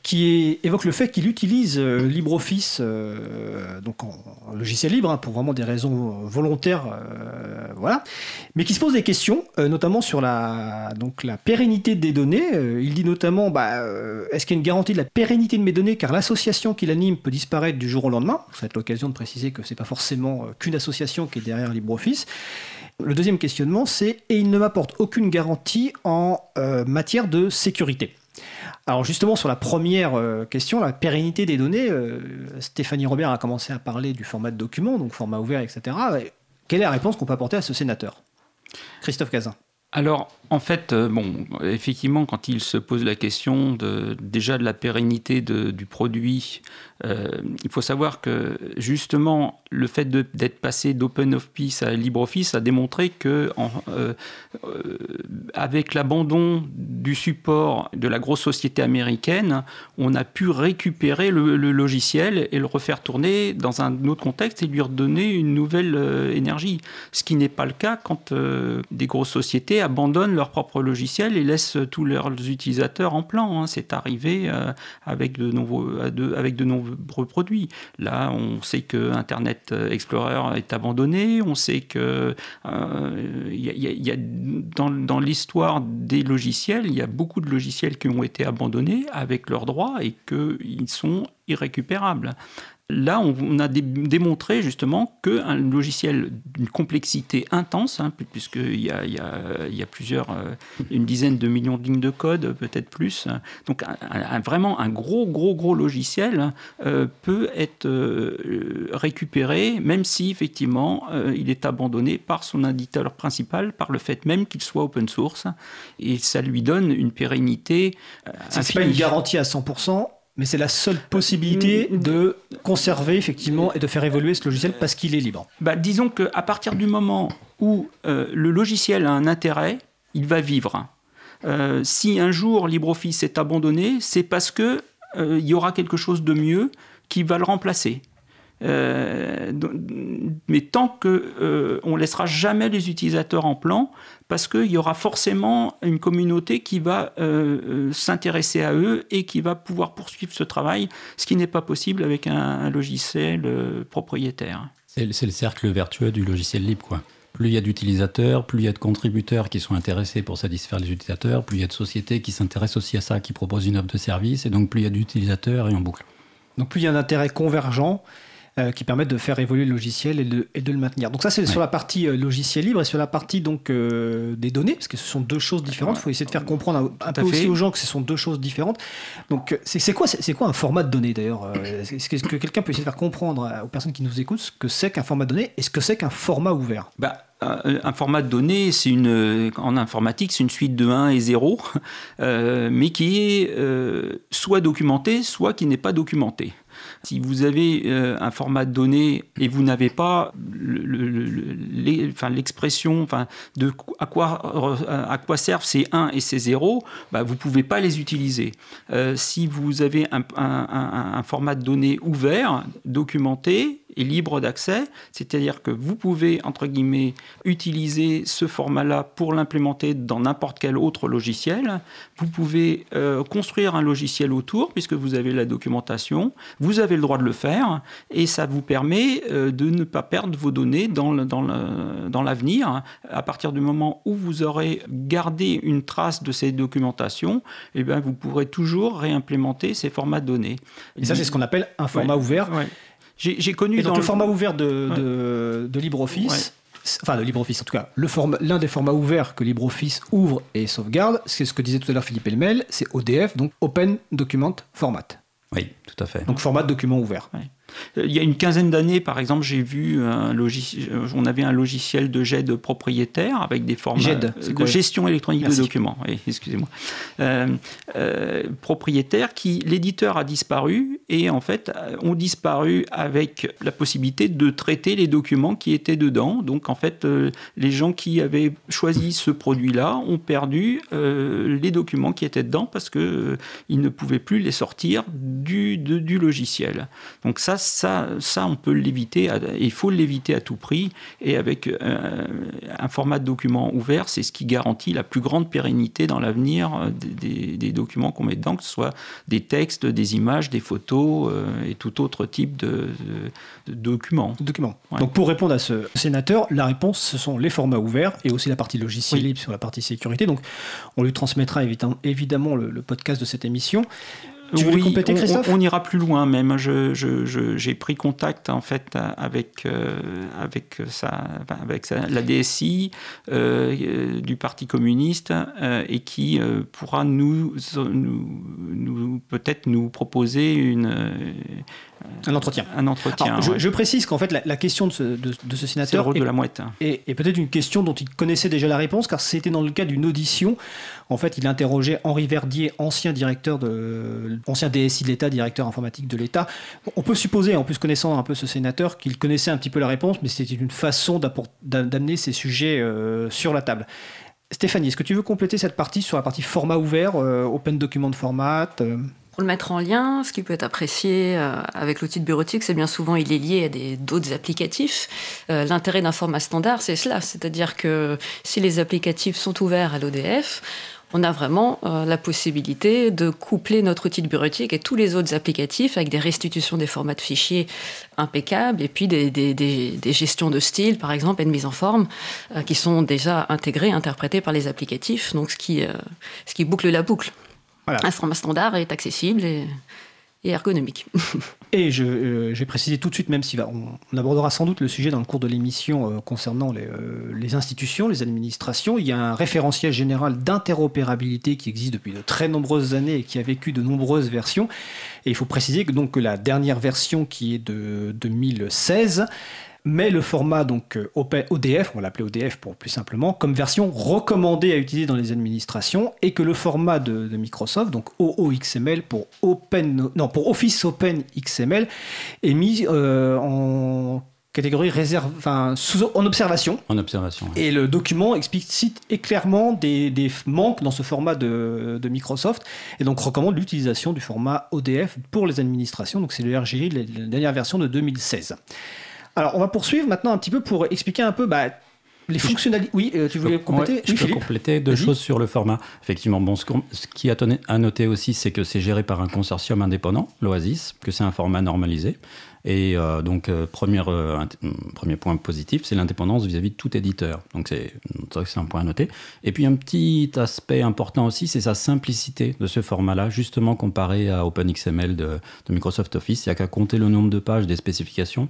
Speaker 1: qui évoque le fait qu'il utilise euh, LibreOffice, euh, donc en, logiciel libre, hein, pour vraiment des raisons volontaires, euh, voilà, mais qui se pose des questions, notamment sur la, pérennité des données. Il dit notamment, bah, est-ce qu'il y a une garantie de la pérennité de mes données, car l'association qui l'anime peut disparaître du jour au lendemain? Ça va être l'occasion de préciser que c'est pas forcément qu'une association qui est derrière LibreOffice. Le deuxième questionnement, c'est et il ne m'apporte aucune garantie en matière de sécurité. Alors justement sur la première euh, question, la pérennité des données, euh, Stéphanie Robert a commencé à parler du format de document, donc format ouvert, etc. Et Quelle est la réponse qu'on peut apporter à ce sénateur? Christophe Cazin.
Speaker 5: Alors, en fait, euh, bon, effectivement, quand il se pose la question déjà de la pérennité du produit, euh, il faut savoir que justement, le fait d'être passé d'OpenOffice à LibreOffice a démontré que, euh, avec l'abandon du support de la grosse société américaine, on a pu récupérer le, logiciel et le refaire tourner dans un autre contexte et lui redonner une nouvelle énergie. Ce qui n'est pas le cas quand des grosses sociétés abandonnent leur propre logiciel et laissent tous leurs utilisateurs en plan. hein. C'est arrivé euh, avec, de à de- avec de nombreux produits. Là, on sait que Internet Explorer est abandonné, on sait que euh, y a dans, dans l'histoire des logiciels, il y a beaucoup de logiciels qui ont été abandonnés avec leurs droits et qu'ils sont irrécupérables. Là, on, a dé- démontré justement qu'un logiciel d'une complexité intense, hein, pu- puisqu'il y a, il y a- il y a plusieurs, euh, une dizaine de millions de lignes de code, peut-être plus, hein. donc un- un- un- vraiment un gros, gros, gros logiciel euh, peut être euh, récupéré, même si effectivement il est abandonné par son éditeur principal, par le fait même qu'il soit open source, et ça lui donne une pérennité.
Speaker 1: C'est pas une garantie à 100%, mais c'est la seule possibilité de conserver effectivement et de faire évoluer ce logiciel parce qu'il est libre.
Speaker 5: Bah, disons qu'à partir du moment où euh, le logiciel a un intérêt, il va vivre. Euh, si un jour LibreOffice est abandonné, c'est parce que euh, il y aura quelque chose de mieux qui va le remplacer. Euh, mais tant que euh, on laissera jamais les utilisateurs en plan, parce qu'il y aura forcément une communauté qui va euh, euh, s'intéresser à eux et qui va pouvoir poursuivre ce travail, ce qui n'est pas possible avec un, un logiciel euh, propriétaire.
Speaker 7: C'est c'est le cercle vertueux du logiciel libre, quoi. Plus il y a d'utilisateurs, plus il y a de contributeurs qui sont intéressés pour satisfaire les utilisateurs, plus il y a de sociétés qui s'intéressent aussi à ça, qui proposent une offre de service, et donc plus il y a d'utilisateurs et en boucle.
Speaker 1: Donc plus il y a un intérêt convergent euh, qui permettent de faire évoluer le logiciel et de, et de le maintenir. Donc ça c'est sur la partie euh, logiciel libre et sur la partie donc euh, des données, parce que ce sont deux choses différentes. Il faut essayer de faire comprendre un, un peu
Speaker 5: à
Speaker 1: aussi
Speaker 5: fait.
Speaker 1: aux gens que ce sont deux choses différentes. Donc c'est quoi, c'est quoi un format de données d'ailleurs Est-ce que, quelqu'un peut essayer de faire comprendre aux personnes qui nous écoutent ce que c'est qu'un format de données et ce que c'est qu'un format ouvert?
Speaker 5: Bah, un un format de données, c'est une, en informatique, c'est une suite de 1 et 0, euh, mais qui est euh, soit documentée, soit qui n'est pas documentée. Si vous avez euh, un format de données et vous n'avez pas l'expression de à quoi, à quoi servent ces 1 et ces 0, bah, vous ne pouvez pas les utiliser. Euh, si vous avez un format de données ouvert, documenté, libre d'accès, c'est-à-dire que vous pouvez, entre guillemets, utiliser ce format-là pour l'implémenter dans n'importe quel autre logiciel. Vous pouvez euh, construire un logiciel autour, puisque vous avez la documentation, vous avez le droit de le faire, et ça vous permet euh, de ne pas perdre vos données dans, dans l'avenir. à partir du moment où vous aurez gardé une trace de ces documentations, eh bien, vous pourrez toujours réimplémenter ces formats de données.
Speaker 1: Et ça, c'est ce qu'on appelle un format ouvert.
Speaker 5: J'ai connu.
Speaker 1: Et donc le, format ouvert de, de, LibreOffice. Enfin, de LibreOffice, en tout cas, l'un des formats ouverts que LibreOffice ouvre et sauvegarde, c'est ce que disait tout à l'heure Philippe Elmel, c'est ODF, donc Open Document Format.
Speaker 7: Oui, tout à fait.
Speaker 1: Donc format de document ouvert.
Speaker 5: Il y a une quinzaine d'années, par exemple, j'ai vu un logiciel, euh, on avait un logiciel de GED propriétaire avec des formats de gestion électronique de documents. excusez-moi. Euh, propriétaire qui l'éditeur a disparu et en fait ont disparu avec la possibilité de traiter les documents qui étaient dedans. Donc en fait, les gens qui avaient choisi ce produit-là ont perdu les documents qui étaient dedans parce que ils ne pouvaient plus les sortir du, du logiciel. Donc ça, ça, ça, on peut l'éviter, il faut l'éviter à tout prix. Et avec euh, un format de document ouvert, c'est ce qui garantit la plus grande pérennité dans l'avenir euh, des, documents qu'on met dedans, que ce soit des textes, des images, des photos euh, et tout autre type de, documents.
Speaker 1: documents. Donc pour répondre à ce sénateur, la réponse, ce sont les formats ouverts et aussi la partie logiciel libre sur la partie sécurité. Donc on lui transmettra évidemment le podcast de cette émission.
Speaker 5: Tu oui, compléter, Christophe on, ira plus loin même. J'ai je, pris contact en fait avec euh, avec avec la DSI euh, du Parti communiste euh, et qui pourra nous, nous, nous peut-être nous proposer une
Speaker 1: un entretien.
Speaker 5: Un entretien.
Speaker 1: je, précise qu'en fait, la, question de ce, de, ce sénateur.
Speaker 5: est, de la mouette.
Speaker 1: Et, peut-être une question dont il connaissait déjà la réponse, car c'était dans le cas d'une audition. En fait, il interrogeait Henri Verdier, ancien directeur de, ancien DSI de l'État, directeur informatique de l'État. On peut supposer, en plus connaissant un peu ce sénateur, qu'il connaissait un petit peu la réponse, mais c'était une façon d'amener ces sujets euh, sur la table. Stéphanie, est-ce que tu veux compléter cette partie sur la partie format ouvert, euh, Open Document Format euh?
Speaker 6: Pour le mettre en lien, ce qui peut être apprécié euh, avec l'outil de bureautique, c'est bien souvent il est lié à d'autres applicatifs. Euh, l'intérêt d'un format standard, c'est cela, c'est-à-dire que si les applicatifs sont ouverts à l'ODF, on a vraiment euh, la possibilité de coupler notre outil de bureautique et tous les autres applicatifs avec des restitutions des formats de fichiers impeccables et puis des, gestions de style, par exemple, et de mise en forme, qui sont déjà intégrées, interprétées par les applicatifs, donc ce qui, ce qui boucle la boucle. Un format standard est accessible et, ergonomique.
Speaker 1: et je, euh, j'ai précisé tout de suite, même si on, abordera sans doute le sujet dans le cours de l'émission euh, concernant euh, les, institutions, les administrations, il y a un référentiel général d'interopérabilité qui existe depuis de très nombreuses années et qui a vécu de nombreuses versions. Et il faut préciser que, donc, que la dernière version qui est de 2016 mais le format donc euh, ODF, on va l'appeler ODF pour plus simplement, comme version recommandée à utiliser dans les administrations, et que le format de, Microsoft, donc OOXML pour Open, non pour Office Open XML, est mis euh, en catégorie réserve, enfin, en observation.
Speaker 7: En observation.
Speaker 1: Et le document explicite et clairement des, manques dans ce format de, de, Microsoft et donc recommande l'utilisation du format ODF pour les administrations. Donc c'est le RGI, la dernière version de 2016. Alors, on va poursuivre maintenant un petit peu pour expliquer un peu bah, les fonctionnalités. Oui, euh, tu voulais compléter?
Speaker 7: Je peux compléter deux choses sur le format. Effectivement, bon, ce, qui a à noter aussi, c'est que c'est géré par un consortium indépendant, l'Oasis, que c'est un format normalisé. Et euh, donc, euh, euh, premier point positif, c'est l'indépendance vis-à-vis de tout éditeur. Donc, c'est un point à noter. Et puis, un petit aspect important aussi, c'est sa simplicité de ce format-là, justement comparé à OpenXML de, de Microsoft Office. Il n'y a qu'à compter le nombre de pages des spécifications.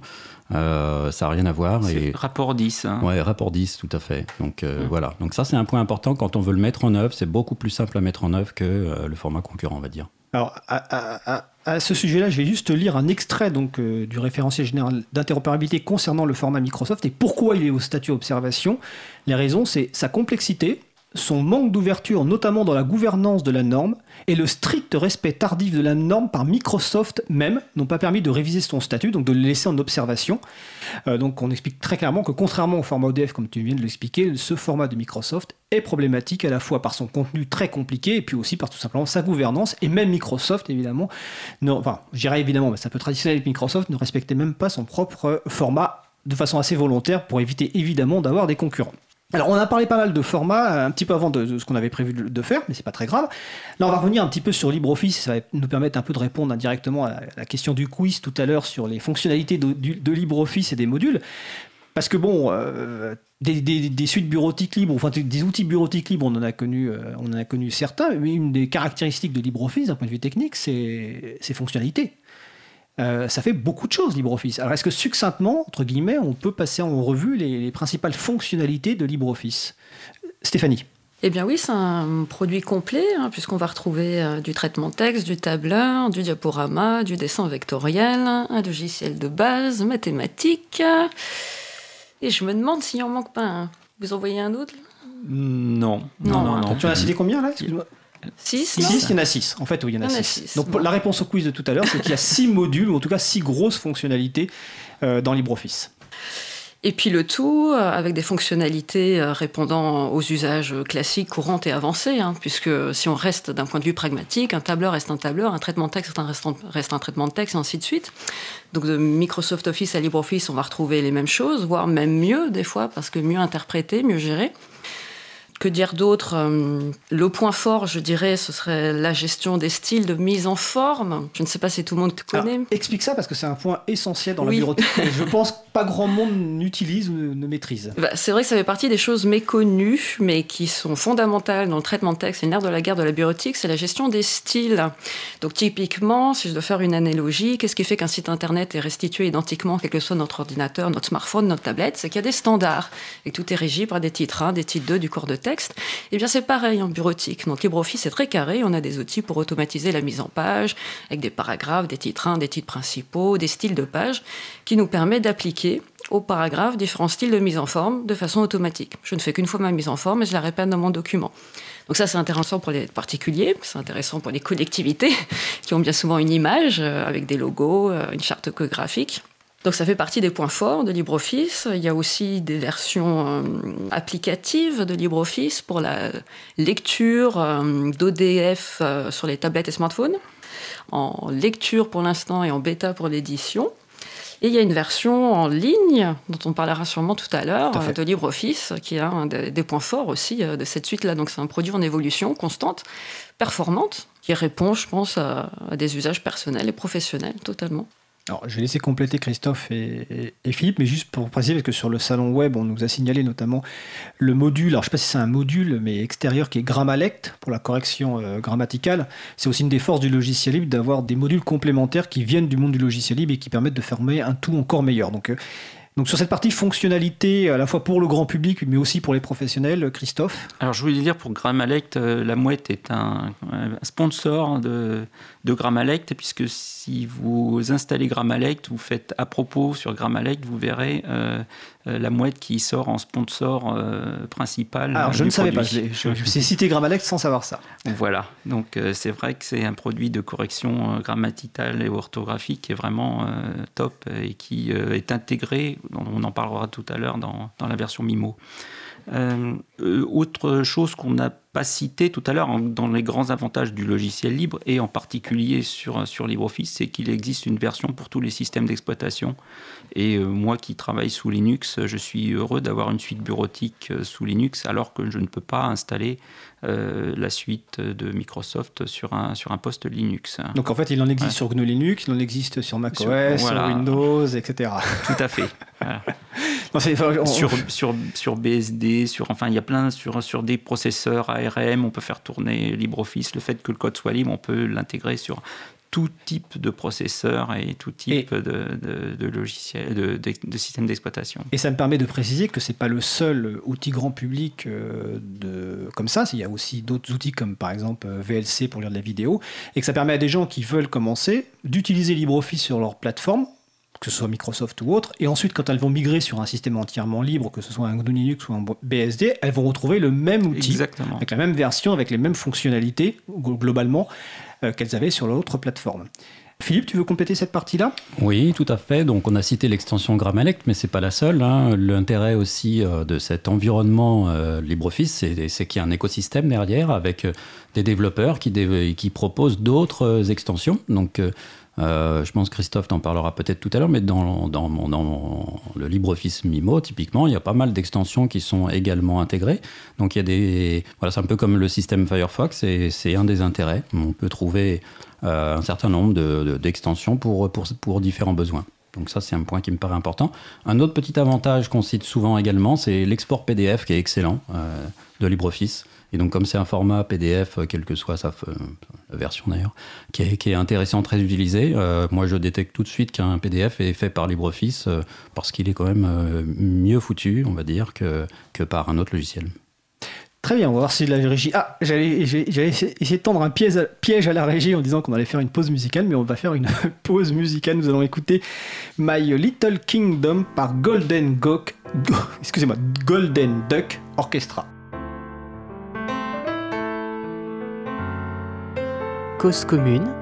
Speaker 7: ça n'a rien à voir.
Speaker 5: Et... Rapport 10. Hein.
Speaker 7: Ouais, rapport 10, tout à fait. Donc, mmh. voilà. Donc, ça, c'est un point important. Quand on veut le mettre en œuvre, c'est beaucoup plus simple à mettre en œuvre que le format concurrent, on va dire.
Speaker 1: Alors, à, ce sujet-là, je vais juste lire un extrait donc, euh, du référentiel général d'interopérabilité concernant le format Microsoft et pourquoi il est au statut observation. Les raisons, c'est sa complexité, son manque d'ouverture, notamment dans la gouvernance de la norme, et le strict respect tardif de la norme par Microsoft même n'ont pas permis de réviser son statut, donc de le laisser en observation. Euh, donc on explique très clairement que contrairement au format ODF, comme tu viens de l'expliquer, ce format de Microsoft est problématique à la fois par son contenu très compliqué et puis aussi par tout simplement sa gouvernance. Et même Microsoft, évidemment, ne, enfin, je dirais évidemment, mais c'est un peu traditionnel Microsoft, ne respectait même pas son propre format de façon assez volontaire pour éviter évidemment d'avoir des concurrents. Alors, on a parlé pas mal de formats euh, un petit peu avant de, ce qu'on avait prévu de, faire, mais c'est pas très grave. Là, on va revenir un petit peu sur LibreOffice, ça va nous permettre un peu de répondre indirectement à la, question du quiz tout à l'heure sur les fonctionnalités de, LibreOffice et des modules. Parce que bon, euh, des, suites bureautiques libres, enfin des- des outils bureautiques libres, on en a connu, euh, on en a connu certains, mais une des caractéristiques de LibreOffice d'un point de vue technique, c'est ses fonctionnalités. Euh, ça fait beaucoup de choses LibreOffice. Alors est-ce que succinctement, entre guillemets, on peut passer en revue les, les principales fonctionnalités de LibreOffice? Stéphanie
Speaker 6: Eh bien oui, c'est un produit complet, hein, puisqu'on va retrouver euh, du traitement de texte, du tableur, du diaporama, du dessin vectoriel, un logiciel de base, mathématiques. Et je me demande s'il en manque pas un. Vous en voyez un autre?
Speaker 5: Non, non,
Speaker 6: Non,
Speaker 5: non, non.
Speaker 1: Tu en as cité combien là? Excuse-moi. Il y en a six. En fait, oui, il y en a
Speaker 6: Il y en a
Speaker 1: six.
Speaker 6: six,
Speaker 1: Donc,
Speaker 6: bon.
Speaker 1: la réponse au quiz de tout à l'heure, c'est qu'il y a six modules, ou en tout cas six grosses fonctionnalités euh, dans LibreOffice.
Speaker 6: Et puis le tout euh, avec des fonctionnalités euh, répondant aux usages classiques, courants et avancés, hein, puisque si on reste d'un point de vue pragmatique, un tableur reste un tableur, un traitement de texte reste un, restant- reste un traitement de texte, et ainsi de suite. Donc de Microsoft Office à LibreOffice, on va retrouver les mêmes choses, voire même mieux des fois, parce que mieux interprété, mieux géré. Que dire d'autre Euh, Le point fort, je dirais, ce serait la gestion des styles de mise en forme. Je ne sais pas si tout le monde
Speaker 1: Alors,
Speaker 6: connaît.
Speaker 1: explique ça parce que c'est un point essentiel dans
Speaker 6: Oui.
Speaker 1: la bureautique que je pense que pas grand monde n'utilise ou ne, maîtrise.
Speaker 6: Bah, c'est vrai que ça fait partie des choses méconnues, mais qui sont fondamentales dans le traitement de texte et le nerf de la guerre de la bureautique, c'est la gestion des styles. Donc typiquement, si je dois faire une analogie, qu'est-ce qui fait qu'un site internet est restitué identiquement, quel que soit notre ordinateur, notre smartphone, notre tablette? C'est qu'il y a des standards et que tout est régi par des titres 1, des titres 2 du corps de texte. Et bien c'est pareil en bureautique. Donc LibreOffice est très carré, on a des outils pour automatiser la mise en page, avec des paragraphes, des titres 1, des titres principaux, des styles de page, qui nous permet d'appliquer au paragraphe différents styles de mise en forme de façon automatique. Je ne fais qu'une fois ma mise en forme et je la répète dans mon document. Donc ça, c'est intéressant pour les particuliers, c'est intéressant pour les collectivités qui ont bien souvent une image euh, avec des logos, euh, une charte graphique. Donc ça fait partie des points forts de LibreOffice. Il y a aussi des versions euh, applicatives de LibreOffice pour la lecture euh, d'ODF euh, sur les tablettes et smartphones, en lecture pour l'instant et en bêta pour l'édition. Et il y a une version en ligne, dont on parlera sûrement tout à l'heure, de LibreOffice, qui est un des, des points forts aussi de cette suite-là. Donc c'est un produit en évolution constante, performante, qui répond, je pense, à, à des usages personnels et professionnels totalement.
Speaker 1: Alors, je vais laisser compléter Christophe et, Philippe, mais juste pour préciser, parce que sur le salon web, on nous a signalé notamment le module, alors je ne sais pas si c'est un module, mais extérieur, qui est Grammalect, pour la correction euh, grammaticale. C'est aussi une des forces du logiciel libre d'avoir des modules complémentaires qui viennent du monde du logiciel libre et qui permettent de former un tout encore meilleur. Donc, euh, donc sur cette partie fonctionnalité, à la fois pour le grand public, mais aussi pour les professionnels, Christophe?
Speaker 5: Alors, je voulais dire pour Grammalect, euh, la mouette est un sponsor de, de Grammalect, puisque si vous installez Grammalect, vous faites à propos sur Grammalect, vous verrez euh, euh, la mouette qui sort en sponsor euh, principal.
Speaker 1: Alors, je ne savais pas, je, je, je sais citer Grammalect sans savoir ça.
Speaker 5: Voilà, donc euh, c'est vrai que c'est un produit de correction grammaticale et orthographique qui est vraiment top et qui est intégré, on en parlera tout à l'heure dans, dans la version MIMO. Autre chose qu'on n'a pas cité tout à l'heure dans les grands avantages du logiciel libre et en particulier sur, sur LibreOffice, c'est qu'il existe une version pour tous les systèmes d'exploitation. Et euh, moi qui travaille sous Linux, je suis heureux d'avoir une suite bureautique euh, sous Linux alors que je ne peux pas installer euh, la suite de Microsoft sur un, sur un poste Linux.
Speaker 1: Donc en fait, il en existe
Speaker 5: Ouais.
Speaker 1: sur GNU Linux, il en existe sur macOS,
Speaker 5: Sur-
Speaker 1: sur. Windows, etc.
Speaker 5: Tout à fait. Voilà.
Speaker 1: Non,
Speaker 5: sur, sur, sur BSD, sur, enfin, il y a plein sur, sur des processeurs ARM, on peut faire tourner LibreOffice. Le fait que le code soit libre, on peut l'intégrer sur tout type de processeur et tout type de, de, de logiciel, de, d'exploitation.
Speaker 1: Et ça me permet de préciser que c'est pas le seul outil grand public euh, de, comme ça. Il y a aussi d'autres outils comme par exemple euh, VLC pour lire de la vidéo. Et que ça permet à des gens qui veulent commencer d'utiliser LibreOffice sur leur plateforme que ce soit Microsoft ou autre. Et ensuite, quand elles vont migrer sur un système entièrement libre, que ce soit un GNU Linux ou un BSD, elles vont retrouver le même outil,
Speaker 5: Exactement.
Speaker 1: avec la même version, avec les mêmes fonctionnalités, globalement, euh, qu'elles avaient sur l'autre plateforme. Philippe, tu veux compléter cette partie-là?
Speaker 7: Oui, tout à fait. Donc, on a cité l'extension Grammalect, mais c'est pas la seule. hein. L'intérêt aussi euh, de cet environnement euh, LibreOffice, c'est c'est qu'il y a un écosystème derrière avec euh, des développeurs qui, dé- qui proposent d'autres euh, extensions. Donc, euh, euh, je pense Christophe t'en parlera peut-être tout à l'heure, mais dans, mon- le LibreOffice Mimo, typiquement, il y a pas mal d'extensions qui sont également intégrées. Donc, il y a des. Voilà, c'est un peu comme le système Firefox, et c'est un des intérêts. On peut trouver euh, un certain nombre de- de- d'extensions pour différents besoins. Donc ça, c'est un point qui me paraît important. Un autre petit avantage qu'on cite souvent également, c'est l'export PDF qui est excellent euh, de LibreOffice. Et donc comme c'est un format PDF, euh, quelle que soit sa la version d'ailleurs, qui est, intéressant, très utilisé, euh, moi je détecte tout de suite qu'un PDF est fait par LibreOffice euh, parce qu'il est quand même euh, mieux foutu, on va dire, que, que par un autre logiciel.
Speaker 1: Très bien, on va voir si la régie. Ah, j'allais essayer de tendre un piège à, piège à la régie en disant qu'on allait faire une pause musicale, mais on va faire une pause musicale. Nous allons écouter My Little Kingdom par Golden Gok. Excusez-moi, Golden Duck Orchestra.
Speaker 8: Cause commune,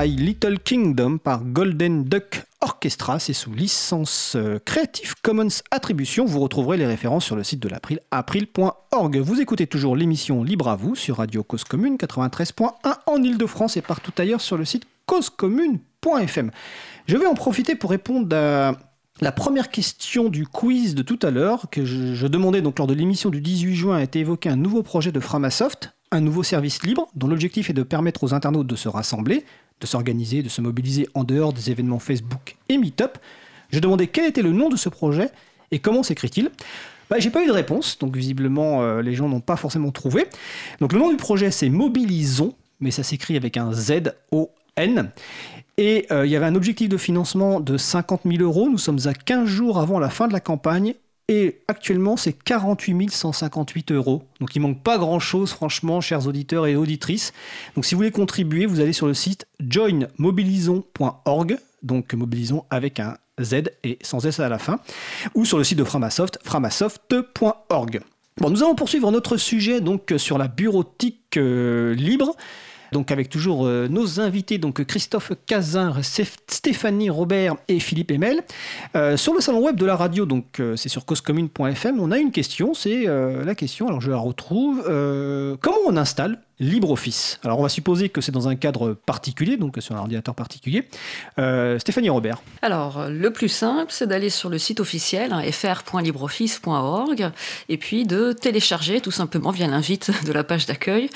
Speaker 9: My Little
Speaker 1: Kingdom par Golden Duck Orchestra. C'est sous licence euh, Creative Commons Attribution. Vous retrouverez les références sur le site de l'April, april.org. Vous écoutez toujours l'émission Libre à vous sur Radio Cause Commune 93.1 en Ile-de-France et partout ailleurs sur le site causecommune.fm. Je vais en profiter pour répondre à la première question du quiz de tout à l'heure, que je, je demandais donc lors de l'émission du 18 juin, a été évoqué un nouveau projet de Framasoft, un nouveau service libre dont l'objectif est de permettre aux internautes de se rassembler, de s'organiser, de se mobiliser en dehors des événements Facebook et Meetup. Je demandais quel était le nom de ce projet et comment s'écrit-il. Bah, j'ai pas eu de réponse, donc visiblement euh, les gens n'ont pas forcément trouvé. Donc le nom du projet c'est Mobilisons, mais ça s'écrit avec un Z-O-N. Et euh, il y avait un objectif de financement de 50 000 euros. Nous sommes à 15 jours avant la fin de la campagne. Et actuellement, c'est 48 158 euros. Donc il manque pas grand-chose, franchement, chers auditeurs et auditrices. Donc si vous voulez contribuer, vous allez sur le site joinmobilisons.org. Donc mobilisons avec un Z et sans S à la fin. Ou sur le site de Framasoft, framasoft.org. Bon, nous allons poursuivre notre sujet donc sur la bureautique euh, libre. Donc avec toujours euh, nos invités, donc Christophe Cazin, Stéphanie Robert et Philippe Emel. Euh, sur le salon web de la radio, donc euh, c'est sur causecommune.fm, on a une question, c'est la question, alors je la retrouve, comment on installe LibreOffice Alors on va supposer que c'est dans un cadre particulier, donc sur un ordinateur particulier. Euh, Stéphanie Robert.
Speaker 6: Alors, le plus simple, c'est d'aller sur le site officiel, hein, fr.libreoffice.org, et puis de télécharger tout simplement via l'invite de la page d'accueil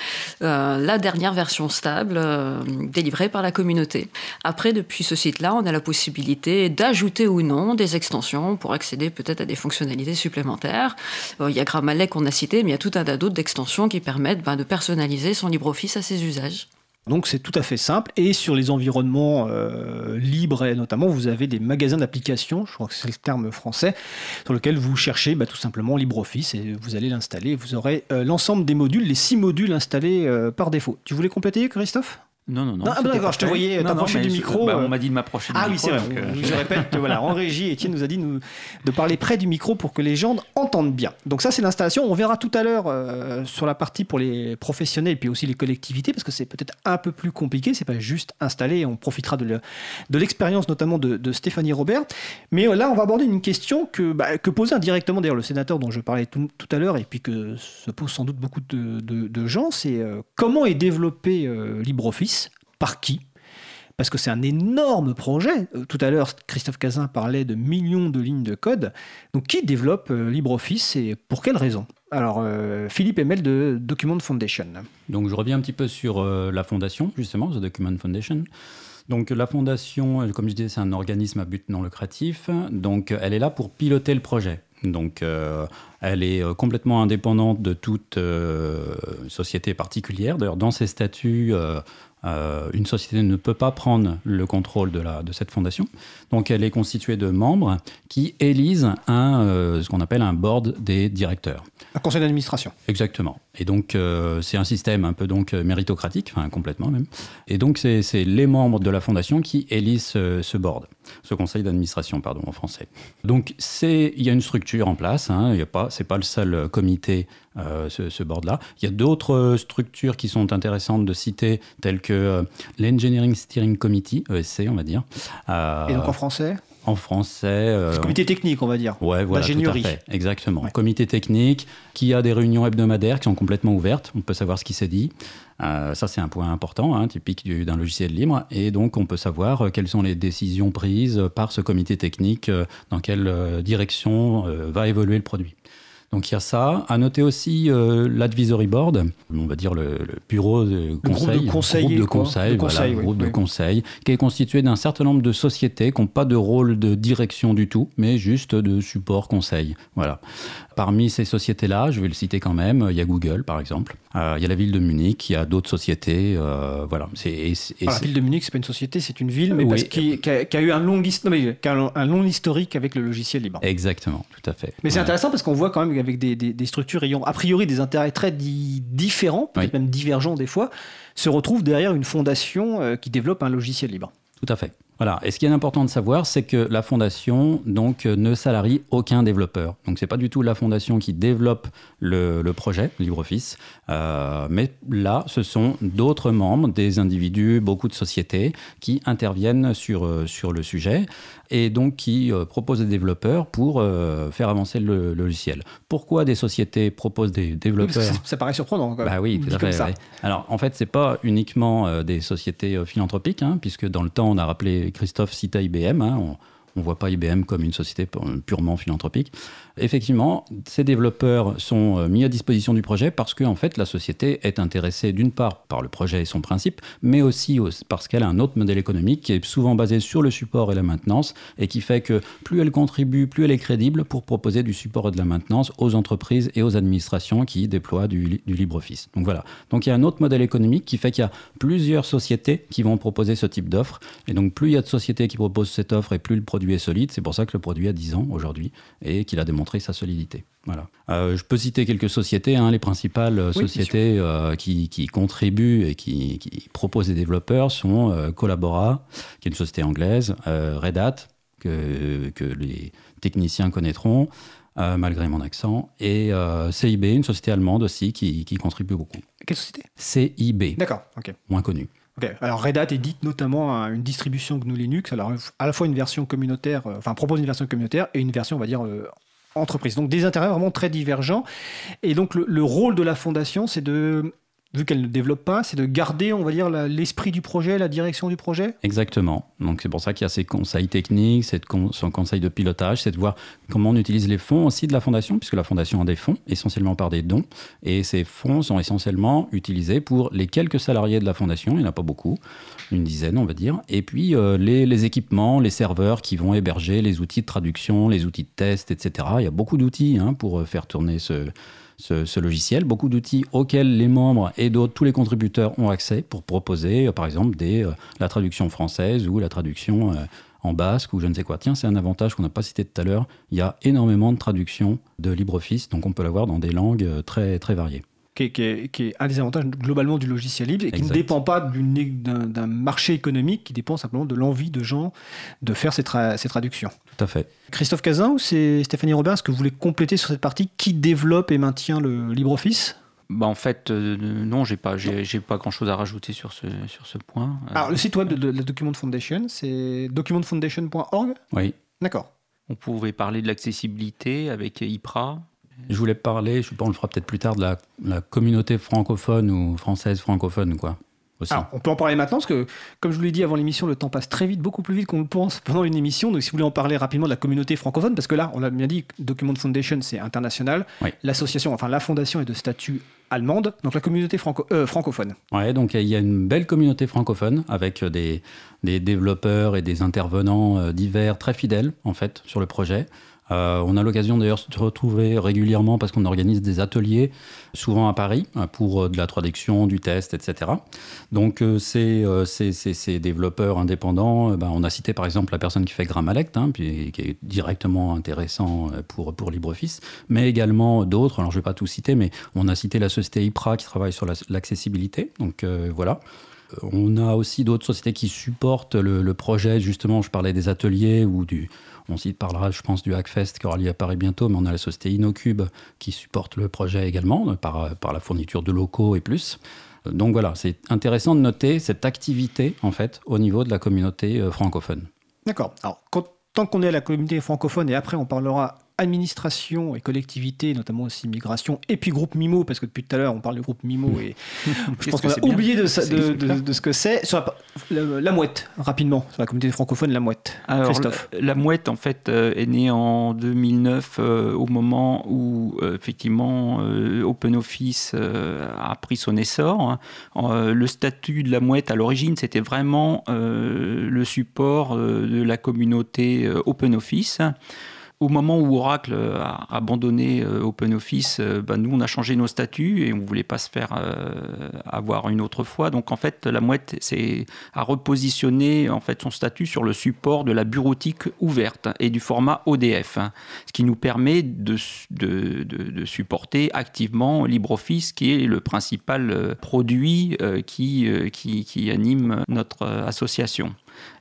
Speaker 6: euh, la dernière version stable euh, délivrée par la communauté. Après, depuis ce site-là, on a la possibilité d'ajouter ou non des extensions pour accéder peut-être à des fonctionnalités supplémentaires. Il y a Grammarly qu'on a cité, mais il y a tout un tas d'autres d'extensions qui permettent ben, de personnaliser son LibreOffice à ses usages.
Speaker 1: Donc c'est tout à fait simple. Et sur les environnements euh, libres, notamment, vous avez des magasins d'applications, je crois que c'est le terme français, sur lequel vous cherchez bah, tout simplement LibreOffice et vous allez l'installer. Vous aurez euh, l'ensemble des modules, les six modules installés euh, par défaut. Tu voulais compléter, Christophe?
Speaker 5: Non, non, non.
Speaker 1: Ah, d'accord, je te voyais t'approcher du micro,
Speaker 5: bah,
Speaker 1: euh.
Speaker 5: on m'a dit de m'approcher du
Speaker 1: Ah oui,
Speaker 5: micro.
Speaker 1: c'est vrai.
Speaker 5: donc, euh,
Speaker 1: Je répète, voilà, en régie, Étienne nous a dit nous- de parler près du micro pour que les gens entendent bien. Donc ça, c'est l'installation. On verra tout à l'heure euh, sur la partie pour les professionnels et puis aussi les collectivités, parce que c'est peut-être un peu plus compliqué. C'est pas juste installer. On profitera de le- de l'expérience notamment de, de Stéphanie Robert. Mais euh, là, on va aborder une question que, bah, que posait indirectement d'ailleurs le sénateur dont je parlais tout, tout à l'heure et puis que se posent sans doute beaucoup de, de- de gens. C'est comment est développé LibreOffice? Par qui? Parce que c'est un énorme projet. Euh, Tout à l'heure, Christophe Cazin parlait de millions de lignes de code. Donc, qui développe euh, LibreOffice et pour quelles raisons Alors, euh, Philippe Emel de Document Foundation.
Speaker 7: Donc je reviens un petit peu sur la fondation, justement, The Document Foundation. Donc la fondation, comme je disais, c'est un organisme à but non lucratif. Donc elle est là pour piloter le projet. Donc elle est complètement indépendante de toute société particulière. D'ailleurs, dans ses statuts, une société ne peut pas prendre le contrôle de cette fondation. Donc elle est constituée de membres qui élisent un, euh, ce qu'on appelle un board des directeurs.
Speaker 1: Un conseil d'administration.
Speaker 7: Exactement. Et donc, euh, c'est un système un peu donc euh, méritocratique, enfin complètement même. Et donc, c'est les membres de la fondation qui élisent ce, ce board, ce conseil d'administration, pardon, en français. Donc, il y a une structure en place. Hein, y a pas, le seul comité, euh, ce, ce board-là. Il y a d'autres structures qui sont intéressantes de citer, telles que l'Engineering Steering Committee, ESC, on va dire.
Speaker 1: Et donc en français
Speaker 7: en français. euh,
Speaker 1: comité technique, on va dire.
Speaker 7: Ouais, voilà, tout à
Speaker 1: D'ingénierie.
Speaker 7: fait. Exactement.
Speaker 1: Ouais.
Speaker 7: Comité technique qui a des réunions hebdomadaires qui sont complètement ouvertes. On peut savoir ce qui s'est dit. Euh, ça, c'est un point important, hein, typique du- d'un logiciel libre. Et donc, on peut savoir euh, quelles sont les décisions prises par ce comité technique, euh, dans quelle euh, direction euh, va évoluer le produit. Donc, il y a ça. À noter aussi euh, l'advisory board, on va dire le, le bureau de
Speaker 1: groupe
Speaker 7: conseil.
Speaker 1: de conseillers,
Speaker 7: groupe de conseil,
Speaker 1: De
Speaker 7: voilà,
Speaker 1: oui,
Speaker 7: groupe de conseil, qui est constitué d'un certain nombre de sociétés qui n'ont pas de rôle de direction du tout, mais juste de support conseil. Voilà. Parmi ces sociétés-là, je vais le citer quand même, il y a Google par exemple, Euh, il y a la ville de Munich, il y a d'autres sociétés, euh, voilà. C'est, et c'est- et
Speaker 1: Alors, la ville de Munich, c'est pas une société, c'est une ville, mais
Speaker 7: Oui.
Speaker 1: parce qu'il- qui, a, eu un long, hist- non, mais qui a un, un long historique avec le logiciel libre.
Speaker 7: Exactement, tout à fait.
Speaker 1: Mais c'est intéressant parce qu'on voit quand même qu'avec des, des- des structures ayant a priori des intérêts très di- différents, peut-être
Speaker 7: Oui.
Speaker 1: même divergents des fois, se retrouvent derrière une fondation euh, qui développe un logiciel libre.
Speaker 7: Tout à fait. Voilà. Et ce qui est important de savoir, c'est que la fondation donc euh, ne salarie aucun développeur. Donc c'est pas du tout la fondation qui développe le, le projet LibreOffice, euh, mais là, ce sont d'autres membres, des individus, beaucoup de sociétés qui interviennent sur sur le sujet et donc qui euh, proposent des développeurs pour euh, faire avancer le, logiciel. Pourquoi des sociétés proposent des développeurs
Speaker 1: ça, ça paraît surprenant. quoi.
Speaker 7: bah oui, tout à fait. ouais. Alors, en fait, c'est pas uniquement euh, des sociétés philanthropiques, hein, puisque dans le temps, on a rappelé Christophe cita IBM. hein, on ne voit pas IBM comme une société pu- purement philanthropique. Effectivement, ces développeurs sont euh, mis à disposition du projet parce que, en fait, la société est intéressée d'une part par le projet et son principe, mais aussi au- parce qu'elle a un autre modèle économique qui est souvent basé sur le support et la maintenance et qui fait que plus elle contribue, plus elle est crédible pour proposer du support et de la maintenance aux entreprises et aux administrations qui déploient du, du LibreOffice. Donc voilà. Donc il y a un autre modèle économique qui fait qu'il y a plusieurs sociétés qui vont proposer ce type d'offre. Et donc plus il y a de sociétés qui proposent cette offre et plus le produit est solide. C'est pour ça que le produit a 10 ans aujourd'hui et qu'il a démontré sa solidité. Voilà. Euh, je peux citer quelques sociétés, hein, les principales euh,
Speaker 1: Oui,
Speaker 7: sociétés euh, qui, qui contribuent et qui, qui proposent des développeurs sont euh, Collabora, qui est une société anglaise, Red Hat, que, que les techniciens connaîtront, malgré mon accent, et CIB, une société allemande aussi qui, qui contribue beaucoup.
Speaker 1: Quelle société?
Speaker 7: CIB,
Speaker 1: D'accord, ok.
Speaker 7: moins connu.
Speaker 1: Ok, Alors Red Hat édite notamment un- une distribution GNU Linux, alors à la fois une version communautaire, enfin propose une version communautaire et une version, on va dire, euh, entreprise. Donc des intérêts vraiment très divergents. Et donc le, le rôle de la fondation, c'est de, vu qu'elle ne développe pas, c'est de garder, on va dire, l'esprit du projet, la direction du projet?
Speaker 7: Exactement. Donc c'est pour ça qu'il y a ces conseils techniques, cette son conseil de pilotage, c'est de voir comment on utilise les fonds aussi de la fondation, puisque la fondation a des fonds, essentiellement par des dons. Et ces fonds sont essentiellement utilisés pour les quelques salariés de la fondation, il n'y en a pas beaucoup, une dizaine on va dire, et puis euh, les, équipements, les serveurs qui vont héberger les outils de traduction, les outils de test, etc. Il y a beaucoup d'outils hein, pour euh, faire tourner ce, logiciel, beaucoup d'outils auxquels les membres et d'autres, tous les contributeurs ont accès pour proposer, euh, par exemple, des, la traduction française ou la traduction en basque ou je ne sais quoi. Tiens, c'est un avantage qu'on n'a pas cité tout à l'heure. Il y a énormément de traductions de LibreOffice, donc on peut l'avoir dans des langues très, très variées.
Speaker 1: Qui est, qui est- qui est un des avantages globalement du logiciel libre et qui
Speaker 7: Exact.
Speaker 1: ne dépend pas d'un marché économique, qui dépend simplement de l'envie de gens de faire ces, tra- ces traductions.
Speaker 7: Tout à fait.
Speaker 1: Christophe Cazin ou c'est Stéphanie Robert Est-ce que vous voulez compléter sur cette partie qui développe et maintient le LibreOffice?
Speaker 5: Bah, en fait, euh, non, j'ai pas, j'ai, pas grand-chose à rajouter sur ce, sur ce point. Euh,
Speaker 1: Alors, le site web de, de la Document Foundation, c'est documentfoundation.org
Speaker 7: Oui.
Speaker 1: D'accord.
Speaker 5: On pouvait parler de l'accessibilité avec IPRA.
Speaker 7: Je voulais parler, je sais pas, on le fera peut-être plus tard, de la, la communauté francophone ou française francophone, quoi.
Speaker 1: Alors, on peut en parler maintenant parce que, comme je vous l'ai dit avant l'émission, le temps passe très vite, beaucoup plus vite qu'on le pense pendant une émission. Donc, si vous voulez en parler rapidement de la communauté francophone, parce que là, on l'a bien dit, Document Foundation, c'est international.
Speaker 7: Oui.
Speaker 1: L'association, enfin, la fondation est de statut allemande. Donc, la communauté franco- euh, francophone.
Speaker 7: Ouais, donc il y a une belle communauté francophone avec des, des développeurs et des intervenants euh, divers très fidèles en fait sur le projet. Euh, on a l'occasion d'ailleurs de se retrouver régulièrement parce qu'on organise des ateliers, souvent à Paris, euh, pour euh, de la traduction, du test, etc. Donc euh, ces, développeurs indépendants, ben, on a cité par exemple la personne qui fait Grammalect, hein, qui est directement intéressant pour, pour LibreOffice, mais également d'autres, alors je ne vais pas tout citer, mais on a cité la société IPRA qui travaille sur la- l'accessibilité, donc voilà. On a aussi d'autres sociétés qui supportent le projet. Justement, je parlais des ateliers ou du. On s'y parlera, je pense, du Hackfest qui aura lieu à Paris bientôt, mais on a la société Inocube qui supporte le projet également euh, par, par la fourniture de locaux et plus. Euh, Donc voilà, c'est intéressant de noter cette activité en fait au niveau de la communauté euh, francophone.
Speaker 1: D'accord. Alors, tant qu'on est à la communauté francophone, et après, on parlera administration et collectivité, notamment aussi migration, et puis groupe MIMO, parce que depuis tout à l'heure, on parle du groupe MIMO, et je pense qu'on a oublié de, de-
Speaker 5: super.
Speaker 1: de- de ce que c'est. Sur la, la- la mouette, rapidement, sur la communauté francophone, la mouette.
Speaker 5: Alors,
Speaker 1: Christophe.
Speaker 5: La, la mouette, en fait, euh, est née en 2009, euh, au moment où, euh, effectivement, euh, OpenOffice a pris son essor. hein. Le statut de la mouette, à l'origine, c'était vraiment le support de la communauté OpenOffice. Au moment où Oracle euh, a abandonné euh, OpenOffice, euh, ben, nous on a changé nos statuts et on voulait pas se faire avoir une autre fois. Donc en fait, la mouette a repositionné en fait son statut sur le support de la bureautique ouverte et du format ODF, hein, ce qui nous permet de, supporter activement LibreOffice, qui est le principal produit qui, anime notre association.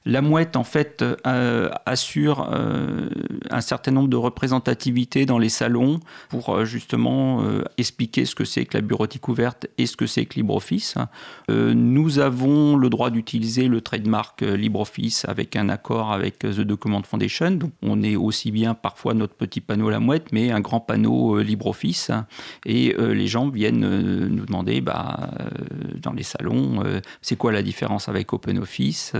Speaker 5: La mouette, en fait, euh, assure euh, un certain nombre de représentativités dans les salons pour euh, justement expliquer ce que c'est que la bureautique ouverte et ce que c'est que LibreOffice. nous avons le droit d'utiliser le trademark LibreOffice avec un accord avec The Document Foundation. Donc, on est aussi bien parfois notre petit panneau la mouette, mais un grand panneau LibreOffice. Et les gens viennent nous demander, bah, dans les salons, c'est quoi la différence avec OpenOffice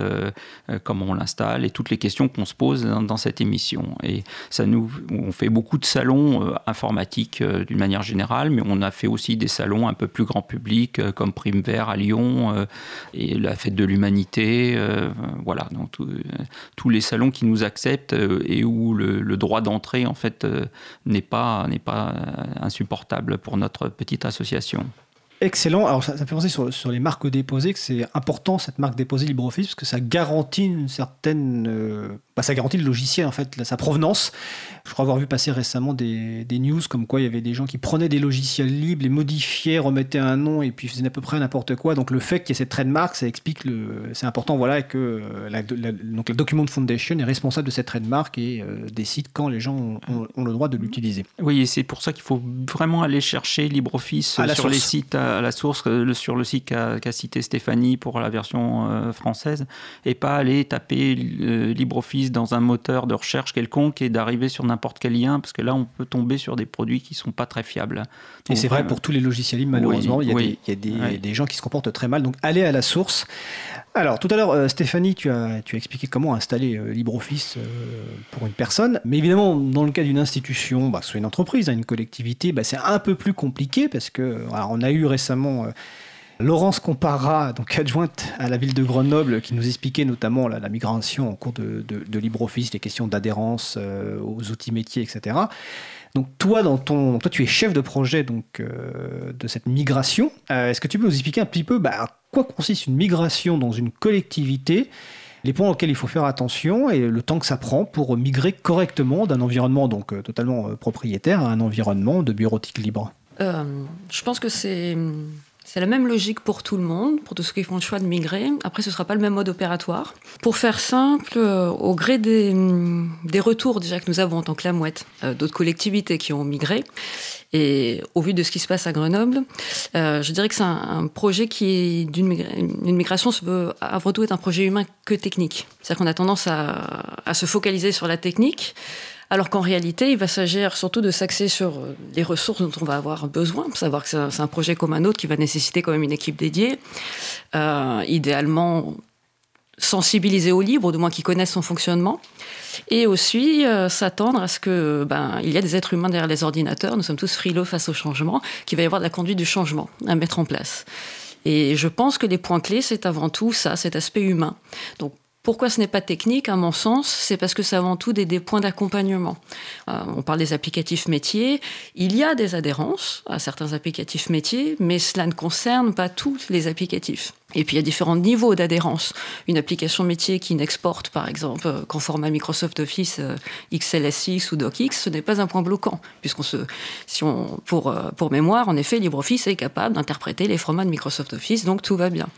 Speaker 5: comment on l'installe et toutes les questions qu'on se pose dans, cette émission. Et ça nous, on fait beaucoup de salons euh, informatiques euh, d'une manière générale, mais on a fait aussi des salons un peu plus grand public comme Prime Vert à Lyon et la Fête de l'Humanité. voilà, donc tous les salons qui nous acceptent et où le, droit d'entrée en fait n'est pas n'est pas insupportable pour notre petite association.
Speaker 1: Excellent. Alors, ça, fait penser sur, sur, les marques déposées que c'est important cette marque déposée LibreOffice parce que ça garantit une certaine. Euh, bah, ça garantit le logiciel, en fait, sa provenance. Je crois avoir vu passer récemment des, des, news comme quoi il y avait des gens qui prenaient des logiciels libres, les modifiaient, remettaient un nom et puis faisaient à peu près n'importe quoi. Donc, le fait qu'il y ait cette trademark, ça explique le. C'est important, voilà, que euh, la, donc, la Document Foundation est responsable de cette trademark et euh, décide quand les gens ont, ont, le droit de l'utiliser.
Speaker 5: Oui, et c'est pour ça qu'il faut vraiment aller chercher LibreOffice sur les sites à la source euh, sur le site qu'a cité Stéphanie pour la version euh, française et pas aller taper LibreOffice dans un moteur de recherche quelconque et d'arriver sur n'importe quel lien parce que là on peut tomber sur des produits qui sont pas très fiables.
Speaker 1: et c'est vrai pour tous les logiciels libres malheureusement il y a, des, il y a des, des, gens qui se comportent très mal donc allez à la source. Alors tout à l'heure Stéphanie tu as, tu as expliqué comment installer LibreOffice pour une personne mais évidemment dans le cas d'une institution, bah, soit une entreprise, hein, une collectivité, bah, c'est un peu plus compliqué parce que alors, on a eu récemment euh, Laurence Compara, donc adjointe à la ville de Grenoble, qui nous expliquait notamment la, migration en cours de, LibreOffice, les questions d'adhérence euh, aux outils métiers, etc. Donc toi, dans ton, toi, tu es chef de projet donc euh, de cette migration. Est-ce que tu peux nous expliquer un petit peu bah, quoi consiste une migration dans une collectivité les points auxquels il faut faire attention et le temps que ça prend pour migrer correctement d'un environnement donc totalement propriétaire à un environnement de bureautique libre?
Speaker 6: Euh, je pense que c'est c'est la même logique pour tout le monde, pour tous ceux qui font le choix de migrer. Après, ce ne sera pas le même mode opératoire. Pour faire simple, euh, au gré des, des, retours déjà que nous avons en tant que la mouette, euh, d'autres collectivités qui ont migré, et au vu de ce qui se passe à Grenoble, euh, je dirais que c'est un, projet qui d'une une migration se veut avant tout être un projet humain que technique. C'est-à-dire qu'on a tendance à, à se focaliser sur la technique, alors qu'en réalité, il va s'agir surtout de s'axer sur euh, les ressources dont on va avoir besoin, pour savoir que c'est un projet comme un autre qui va nécessiter quand même une équipe dédiée, euh, idéalement sensibilisée au libre, du moins qui connaissent son fonctionnement, et aussi euh, s'attendre à ce que ben, il y a des êtres humains derrière les ordinateurs, nous sommes tous frileux face au changement, qu'il va y avoir de la conduite du changement à mettre en place. Et je pense que les points clés, c'est avant tout ça, cet aspect humain. Donc pourquoi ce n'est pas technique, à mon sens C'est parce que c'est avant tout des, points d'accompagnement. Euh, on parle des applicatifs métiers. Il y a des adhérences à certains applicatifs métiers, mais cela ne concerne pas tous les applicatifs. Et puis il y a différents niveaux d'adhérence. Une application métier qui n'exporte, par exemple, euh, qu'en format Microsoft Office euh, XLSX ou DocX, ce n'est pas un point bloquant, puisqu'on se, si on, pour, pour mémoire, en effet, LibreOffice est capable d'interpréter les formats de Microsoft Office, donc tout va bien.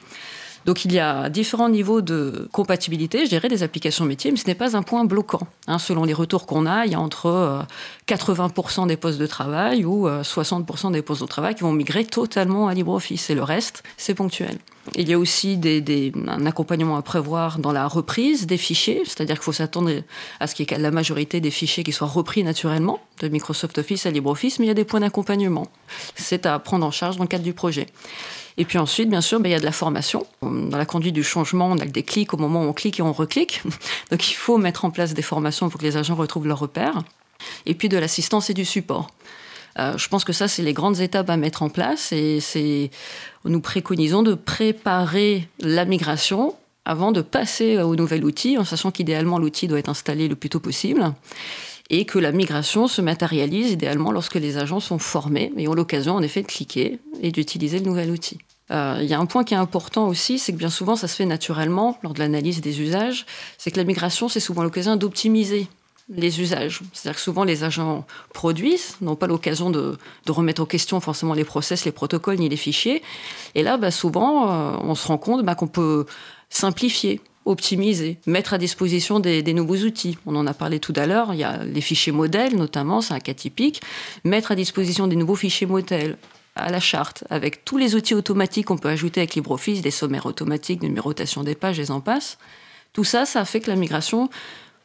Speaker 6: Donc il y a différents niveaux de compatibilité, je dirais, des applications métiers, mais ce n'est pas un point bloquant. Hein. selon les retours qu'on a, il y a entre 80% euh, des postes de travail ou 60% euh, des postes de travail qui vont migrer totalement à LibreOffice, et le reste, c'est ponctuel. Il y a aussi des, un accompagnement à prévoir dans la reprise des fichiers, c'est-à-dire qu'il faut s'attendre à ce qu'il y la majorité des fichiers qui soient repris naturellement de Microsoft Office à LibreOffice, mais il y a des points d'accompagnement. C'est à prendre en charge dans le cadre du projet. Et puis ensuite, bien sûr, ben, il y a de la formation. Dans la conduite du changement, on a des clics au moment où on clique et on reclique. Donc il faut mettre en place des formations pour que les agents retrouvent leurs repères. Et puis de l'assistance et du support. Euh, je pense que ça, c'est les grandes étapes à mettre en place et c'est, nous préconisons de préparer la migration avant de passer au nouvel outil, en sachant qu'idéalement l'outil doit être installé le plus tôt possible et que la migration se matérialise idéalement lorsque les agents sont formés et ont l'occasion en effet de cliquer et d'utiliser le nouvel outil. Euh, il y a un point qui est important aussi, c'est que bien souvent ça se fait naturellement lors de l'analyse des usages, c'est que la migration c'est souvent l'occasion d'optimiser les usages. C'est-à-dire que souvent les agents produisent, n'ont pas l'occasion de, de, remettre en question forcément les process, les protocoles ni les fichiers. Et là, bah, souvent, euh, on se rend compte bah, qu'on peut simplifier optimiser, mettre à disposition des, des, nouveaux outils. On en a parlé tout à l'heure, il y a les fichiers modèles notamment, c'est un cas typique. Mettre à disposition des nouveaux fichiers modèles à la charte, avec tous les outils automatiques qu'on peut ajouter avec LibreOffice, des sommaires automatiques, de numérotation des pages, et en passe. Tout ça, ça fait que la migration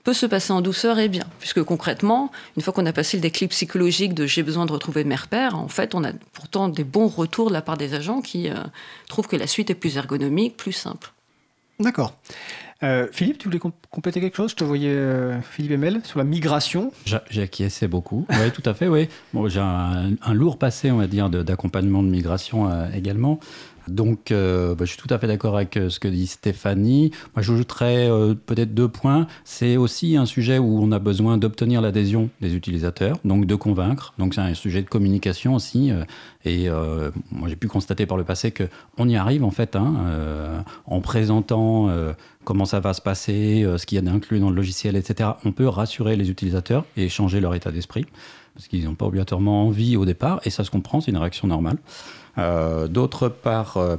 Speaker 6: peut se passer en douceur et bien. Puisque concrètement, une fois qu'on a passé le déclic psychologique de j'ai besoin de retrouver mes repères, en fait, on a pourtant des bons retours de la part des agents qui euh, trouvent que la suite est plus ergonomique, plus simple.
Speaker 1: D'accord. Euh, Philippe, tu voulais compléter quelque chose? Je te voyais, euh, Philippe Emel, sur la migration.
Speaker 7: J'ai acquiescé beaucoup. Oui, tout à fait, oui. J'ai un, lourd passé, on va dire, d'accompagnement de, de, migration euh, également. Donc, euh, bah, je suis tout à fait d'accord avec euh, ce que dit Stéphanie. Moi, j'ajouterais euh, peut-être deux points. C'est aussi un sujet où on a besoin d'obtenir l'adhésion des utilisateurs, donc de convaincre. Donc, c'est un sujet de communication aussi. Euh, et moi, j'ai pu constater par le passé que on y arrive en fait, hein, en présentant comment ça va se passer, ce qu'il y a d'inclus dans le logiciel, etc. On peut rassurer les utilisateurs et changer leur état d'esprit parce qu'ils n'ont pas obligatoirement envie au départ, et ça se comprend, c'est une réaction normale. Euh, D'autre part, euh,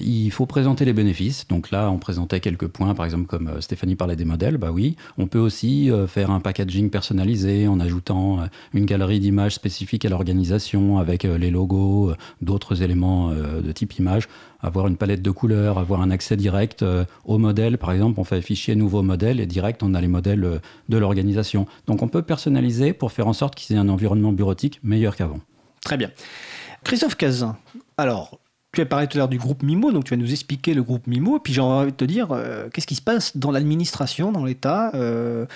Speaker 7: il faut présenter les bénéfices. Donc là, on présentait quelques points, par exemple, comme euh, Stéphanie parlait des modèles. Bah oui, on peut aussi faire un packaging personnalisé en ajoutant une galerie d'images spécifiques à l'organisation avec les logos, d'autres éléments de type image, avoir une palette de couleurs, avoir un accès direct au modèle. Par exemple, on fait fichier nouveau modèle et direct, on a les modèles de l'organisation. Donc on peut personnaliser pour faire en sorte qu'il y ait un environnement bureautique meilleur qu'avant.
Speaker 1: Très bien. Christophe Cazin, alors, tu as parlé tout à l'heure du groupe MIMO, donc tu vas nous expliquer le groupe MIMO, et puis j'ai envie de te dire, euh, qu'est-ce qui se passe dans l'administration, dans l'État euh,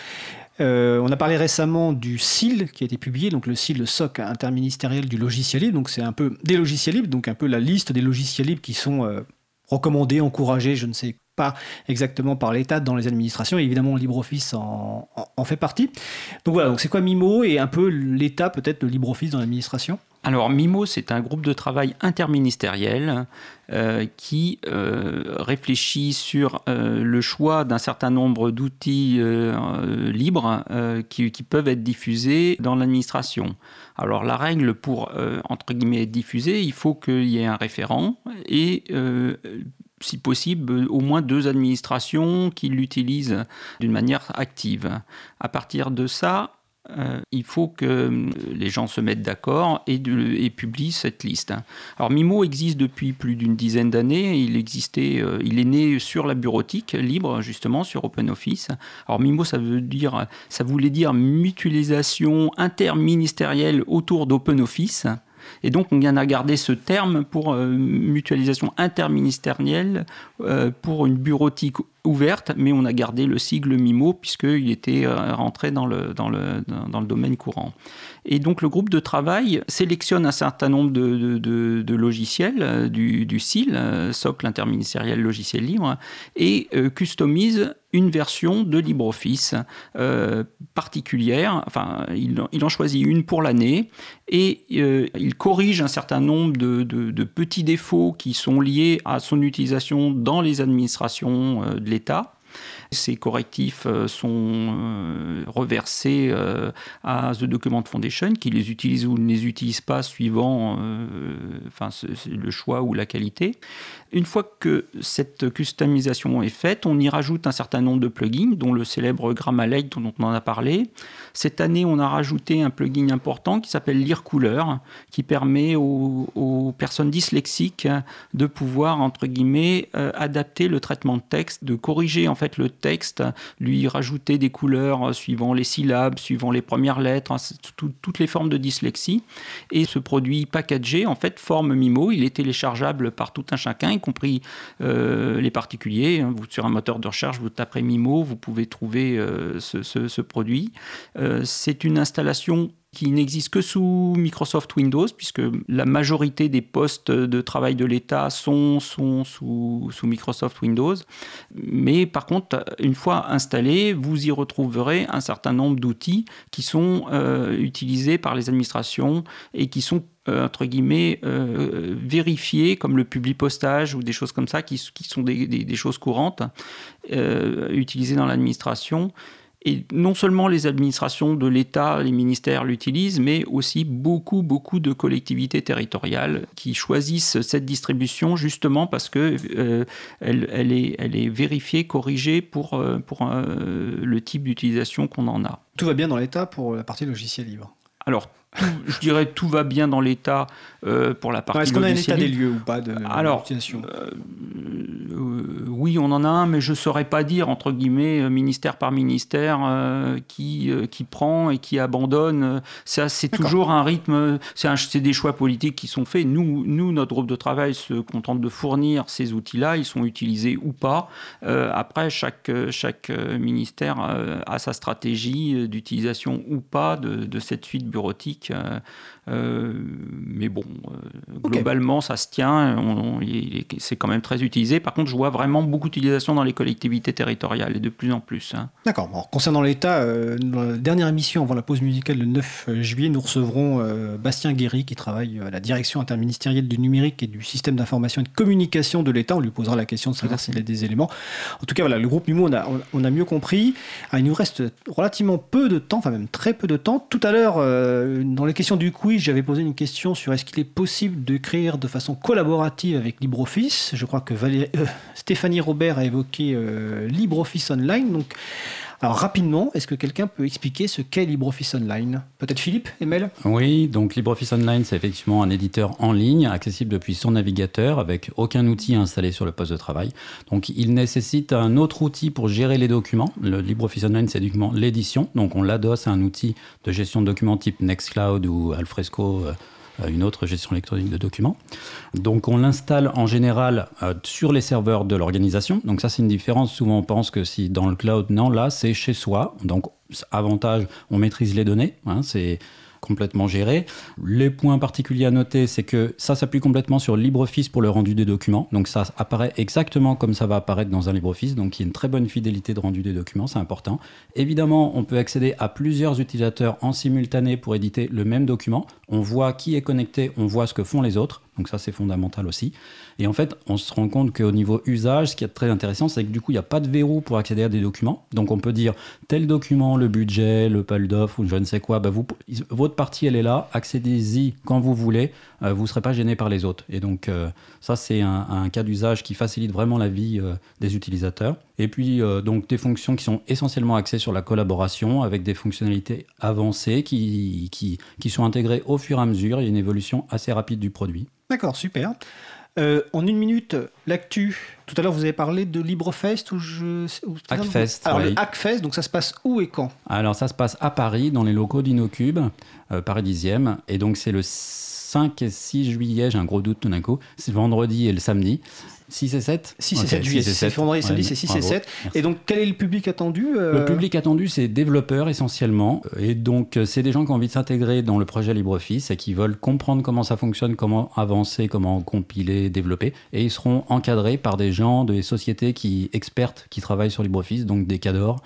Speaker 1: euh, On a parlé récemment du SIL qui a été publié, donc le SIL, le SOC interministériel du logiciel libre, donc c'est un peu des logiciels libres, donc un peu la liste des logiciels libres qui sont recommandés, encouragés, je ne sais pas exactement par l'État dans les administrations, et évidemment LibreOffice en, fait partie. Donc voilà, c'est quoi MIMO et un peu l'État peut-être de LibreOffice dans l'administration?
Speaker 5: Alors MIMO, c'est un groupe de travail interministériel euh, qui euh, réfléchit sur euh, le choix d'un certain nombre d'outils libres qui, qui, peuvent être diffusés dans l'administration. Alors la règle pour, entre guillemets, être diffusé, il faut qu'il y ait un référent et si possible, au moins deux administrations qui l'utilisent d'une manière active. À partir de ça, euh, il faut que euh, les gens se mettent d'accord et, publient cette liste. Alors Mimo existe depuis plus d'une dizaine d'années. Il existait, euh, il est né sur la bureautique libre justement sur OpenOffice. Alors Mimo, ça veut dire, ça voulait dire mutualisation interministérielle autour d'OpenOffice. Et donc, on vient à garder ce terme pour mutualisation interministérielle pour une bureautique ouverte, mais on a gardé le sigle MIMO puisqu'il était euh, rentré dans le, dans, le, dans le domaine courant. Et donc le groupe de travail sélectionne un certain nombre de, de, logiciels euh, du, du SIL, euh, socle interministériel logiciel libre, et customise une version de LibreOffice particulière. Enfin, il, en choisit une pour l'année et il corrige un certain nombre de, de, petits défauts qui sont liés à son utilisation dans les administrations de Ces correctifs euh, sont euh, reversés euh, à The Document Foundation qui les utilise ou ne les utilise pas suivant le choix ou la qualité. Une fois que cette customisation est faite, on y rajoute un certain nombre de plugins, dont le célèbre Gramma Lake dont on en a parlé. Cette année, on a rajouté un plugin important qui s'appelle Lire Couleur, qui permet aux, personnes dyslexiques de pouvoir, entre guillemets, euh, adapter le traitement de texte, de corriger en fait le texte, lui rajouter des couleurs suivant les syllabes, suivant les premières lettres, hein, tout, toutes les formes de dyslexie. Et ce produit packagé, en fait, forme Mimo. Il est téléchargeable par tout un chacun y compris euh, les particuliers. Vous, sur un moteur de recherche, vous taperez Mimo, vous pouvez trouver euh, ce, produit. Euh, c'est une installation qui n'existe que sous Microsoft Windows, puisque la majorité des postes de travail de l'État sont, sont sous, sous, Microsoft Windows. Mais par contre, une fois installé, vous y retrouverez un certain nombre d'outils qui sont euh, utilisés par les administrations et qui sont euh, entre guillemets euh, vérifiés comme le public postage ou des choses comme ça qui, sont des, choses courantes utilisées dans l'administration Et non seulement les administrations de l'État, les ministères l'utilisent, mais aussi beaucoup, beaucoup de collectivités territoriales qui choisissent cette distribution justement parce que euh, elle, elle, est, elle est vérifiée, corrigée pour, euh, pour euh, le type d'utilisation qu'on en a.
Speaker 1: Tout va bien dans l'État pour la partie logiciel libre?
Speaker 5: Alors, tout, je dirais tout va bien dans l'état euh, pour la partie
Speaker 1: Est-ce qu'on a un état des lieux ou pas de
Speaker 5: Alors, Euh, euh, oui, on en a un, mais je ne saurais pas dire, entre guillemets, euh, ministère par ministère, euh, qui, euh, qui prend et qui abandonne. Ça, c'est toujours un rythme, c'est des choix politiques qui sont faits. Nous, nous, notre groupe de travail se contente de fournir ces outils-là, ils sont utilisés ou pas. Euh, après, chaque, chaque ministère a sa stratégie d'utilisation ou pas de, de cette suite bureautique. Euh, euh, mais bon, euh, globalement, ça se tient. c'est quand même très utilisé. Par contre, je vois vraiment beaucoup d'utilisation dans les collectivités territoriales et de plus en plus. hein.
Speaker 1: D'accord. Concernant l'État, euh, dans la dernière émission avant la pause musicale le 9 juillet, nous recevrons euh, Bastien Guéry qui travaille à la direction interministérielle du numérique et du système d'information et de communication de l'État. On lui posera la question de savoir s'il a des éléments. En tout cas, voilà, le groupe MIMO, on a, on a mieux compris. Ah, il nous reste relativement peu de temps, enfin même très peu de temps. Tout à l'heure, dans les questions du quiz, j'avais posé une question sur est-ce qu'il est possible d'écrire de façon collaborative avec LibreOffice. Je crois que euh, Stéphanie Robert a évoqué euh, LibreOffice Online. Donc, alors rapidement, est-ce que quelqu'un peut expliquer ce qu'est LibreOffice Online? Peut-être Philippe, Emel?
Speaker 7: Oui, donc LibreOffice Online, c'est effectivement un éditeur en ligne, accessible depuis son navigateur, avec aucun outil installé sur le poste de travail. Donc il nécessite un autre outil pour gérer les documents. Le LibreOffice Online, c'est uniquement l'édition. Donc on l'adosse à un outil de gestion de documents type Nextcloud ou Alfresco. euh, une autre gestion électronique de documents. Donc on l'installe en général euh, sur les serveurs de l'organisation. Donc ça c'est une différence. Souvent on pense que si dans le cloud, non, là c'est chez soi. Donc avantage, on maîtrise les données. hein, c'est complètement géré. Les points particuliers à noter, c'est que ça s'appuie complètement sur LibreOffice pour le rendu des documents. Donc ça apparaît exactement comme ça va apparaître dans un LibreOffice. Donc il y a une très bonne fidélité de rendu des documents, c'est important. Évidemment, on peut accéder à plusieurs utilisateurs en simultané pour éditer le même document. On voit qui est connecté, on voit ce que font les autres. Donc ça, c'est fondamental aussi. Et en fait, on se rend compte qu'au niveau usage, ce qui est très intéressant, c'est que du coup, il n'y a pas de verrou pour accéder à des documents. Donc on peut dire tel document, le budget, le pal d'offres ou je ne sais quoi, bah, votre partie, elle est là, accédez-y quand vous voulez, euh, vous ne serez pas gêné par les autres. Et donc euh, ça, c'est un, cas d'usage qui facilite vraiment la vie euh, des utilisateurs. Et puis, donc des fonctions qui sont essentiellement axées sur la collaboration avec des fonctionnalités avancées qui sont intégrées au fur et à mesure. Il y a une évolution assez rapide du produit.
Speaker 1: D'accord, super. Euh, en une minute, l'actu. Tout à l'heure, vous avez parlé de LibreFest ou je.
Speaker 7: Hackfest,
Speaker 1: Alors,
Speaker 7: oui.
Speaker 1: le Hackfest, donc ça se passe où et quand?
Speaker 7: Alors ça se passe à Paris, dans les locaux d'Inocube, euh, Paris 10e. Et donc c'est le 5 et 6 juillet, j'ai un gros doute tout d'un coup. C'est le vendredi et le samedi. 6 et 7
Speaker 1: 6 et
Speaker 7: Ok,
Speaker 1: 7 juillet.
Speaker 7: 6 et
Speaker 1: C'est
Speaker 7: 7.
Speaker 1: vendredi et samedi, c'est 6 et
Speaker 7: bravo.
Speaker 1: 7.
Speaker 7: Merci.
Speaker 1: Et donc, quel est le public attendu euh,
Speaker 7: Le public attendu, c'est développeurs essentiellement. Et donc, euh, c'est des gens qui ont envie de s'intégrer dans le projet LibreOffice et qui veulent comprendre comment ça fonctionne, comment avancer, comment compiler, développer. Et ils seront encadrés par des gens, des sociétés qui expertes qui travaillent sur LibreOffice, donc des cadors.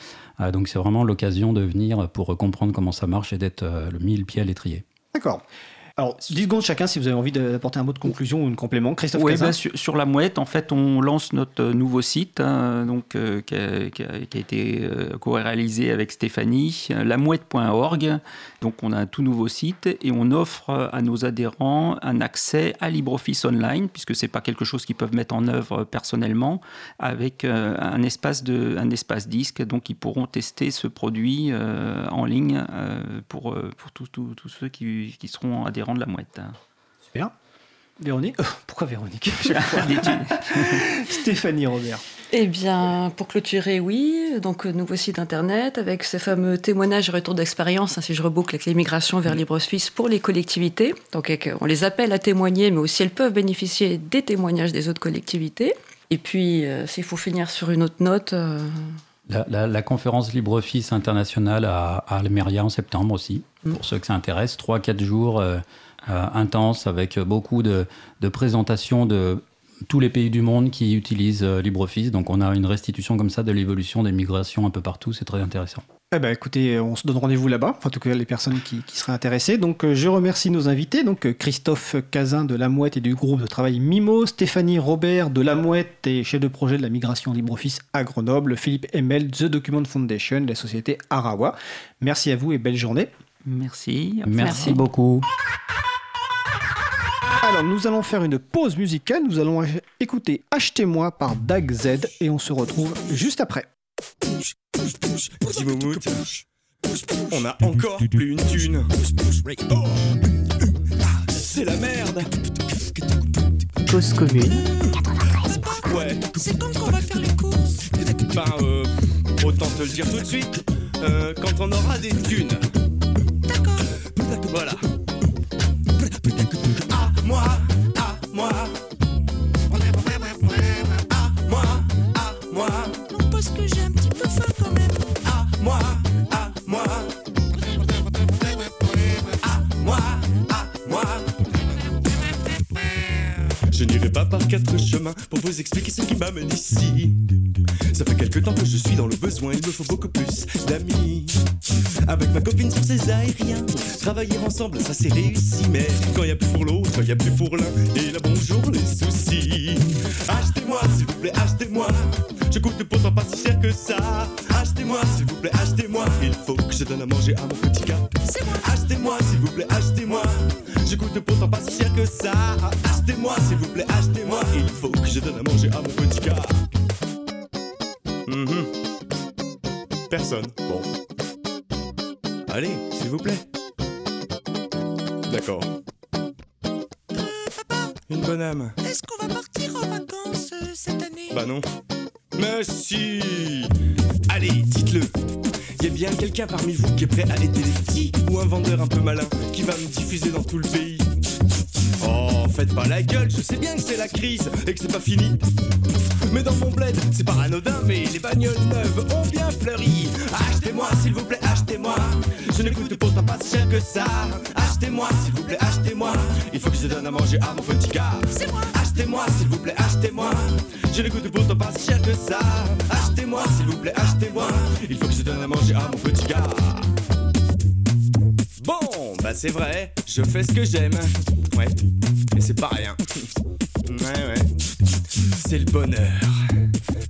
Speaker 7: Euh, donc, c'est vraiment l'occasion de venir pour comprendre comment ça marche et d'être euh, le mille pieds à l'étrier.
Speaker 1: D'accord. Alors, 10 secondes chacun si vous avez envie d'apporter un mot de conclusion ou un complément. Christophe Cazin
Speaker 5: bah, sur, sur la mouette, en fait, on lance notre euh, nouveau site, hein, donc, euh, qui, a, qui a- qui a été euh, co-réalisé avec Stéphanie, lamouette.org. Donc, on a un tout nouveau site et on offre à nos adhérents un accès à LibreOffice Online, puisque c'est pas quelque chose qu'ils peuvent mettre en œuvre personnellement, avec euh, un, espace de, un espace disque. Donc, ils pourront tester ce produit en ligne pour, pour tous ceux qui, qui seront adhérents de la mouette.
Speaker 1: Super. Véronique Euh, Pourquoi Véronique Stéphanie Robert.
Speaker 6: Eh bien, pour clôturer, oui. Donc, nouveau site internet avec ces fameux témoignages et retours d'expérience, hein, si je reboucle avec l'immigration vers LibreOffice pour les collectivités. Donc, euh, on les appelle à témoigner, mais aussi elles peuvent bénéficier des témoignages des autres collectivités. Et puis, euh, s'il faut finir sur une autre note, euh,
Speaker 7: La, la- la conférence LibreOffice internationale à, à Almeria en septembre aussi,
Speaker 6: Mm.
Speaker 7: pour ceux que ça intéresse. 3-4 jours euh, euh, intenses avec beaucoup de, présentations de tous les pays du monde qui utilisent euh, LibreOffice. Donc on a une restitution comme ça de l'évolution des migrations un peu partout. C'est très intéressant.
Speaker 1: Eh ben, écoutez, on se donne rendez-vous là-bas, en tout cas les personnes qui, seraient intéressées. Donc euh, je remercie nos invités, donc Christophe Cazin de La Mouette et du groupe de travail Mimo, Stéphanie Robert de La Mouette et chef de projet de la migration LibreOffice à Grenoble, Philippe Emel, The Document Foundation, la société Arawa. Merci à vous et belle journée.
Speaker 5: Merci.
Speaker 7: Merci beaucoup.
Speaker 1: Alors nous allons faire une pause musicale, nous allons écouter Achetez-moi par Dag Z et on se retrouve juste après.
Speaker 10: On a encore plus une thune. Oh, c'est la merde.
Speaker 2: Cause commune.
Speaker 10: Ouais,
Speaker 11: C'est quand qu'on va faire les courses
Speaker 10: ben euh, autant te le dire tout de suite. euh, quand on aura des thunes. Voilà. À moi, à moi. À moi, à moi.
Speaker 11: Non, parce que j'ai un petit peu faim quand même.
Speaker 10: À moi, à moi. À moi, à moi. Je n'irai pas par quatre chemins pour vous expliquer ce qui m'amène ici. Ça fait quelque temps que je suis dans le besoin, il me faut beaucoup plus d'amis. Avec ma copine sur ces aériens, travailler ensemble, ça c'est réussi. Mais quand y a plus pour l'autre, y a plus pour l'un. Et là bonjour les soucis. Achetez-moi, s'il vous plaît, achetez-moi. Je coûte pourtant pas si cher que ça. Achetez-moi, s'il vous plaît, achetez-moi. Il faut que je donne à manger à mon petit gars. Achetez-moi, s'il vous plaît, achetez-moi. Je coûte pourtant pas si cher que ça. Achetez-moi, s'il vous plaît, achetez-moi. Il faut que je donne à manger à mon petit Personne. Bon. Allez, s'il vous plaît. D'accord. Une bonne âme.
Speaker 11: Est-ce qu'on va partir en vacances euh, cette année?
Speaker 10: Bah non. Mais si Allez, dites-le y a bien quelqu'un parmi vous qui est prêt à aider les petits Ou un vendeur un peu malin qui va me diffuser dans tout le pays? Oh, faites pas la gueule, je sais bien que c'est la crise et que c'est pas fini mais dans mon bled, c'est pas anodin, mais les bagnoles neuves ont bien fleuri. Achetez-moi, s'il vous plaît, achetez-moi. Je ne coûte pourtant pas si cher que ça. Achetez-moi, s'il vous plaît, achetez-moi. Il faut que je donne à manger à mon petit gars. Achetez-moi, s'il vous plaît, achetez-moi. Je ne coûte pourtant pas si cher que ça. Achetez-moi, s'il vous plaît, achetez-moi. Il faut que je donne à manger à mon petit gars. Bon, bah c'est vrai, je fais ce que j'aime. Ouais, mais c'est pas rien. C'est le bonheur.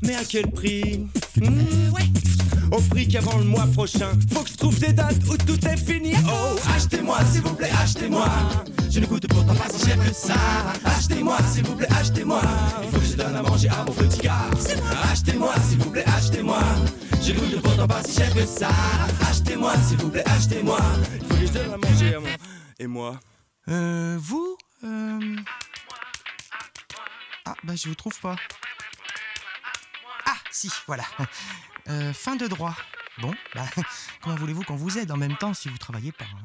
Speaker 10: Mais à quel prix Hmm,
Speaker 11: Ouais.
Speaker 10: Au prix qu'avant le mois prochain, faut que je trouve des dates où tout est fini. Oh, achetez-moi, s'il vous plaît, achetez-moi. Je ne coûte pourtant pas si cher que ça. Achetez-moi, s'il vous plaît, achetez-moi. Il faut que je donne à manger à mon petit gars. Achetez-moi, s'il vous plaît, achetez-moi. Je ne coûte pourtant pas si cher que ça. Achetez-moi, s'il vous plaît, achetez-moi. Il faut que je donne à manger à mon. Et moi
Speaker 12: Euh, vous bah je vous trouve pas. Ah, si, voilà. Euh, fin de droit. Bon, bah, comment voulez-vous qu'on vous aide en même temps si vous travaillez pas hein?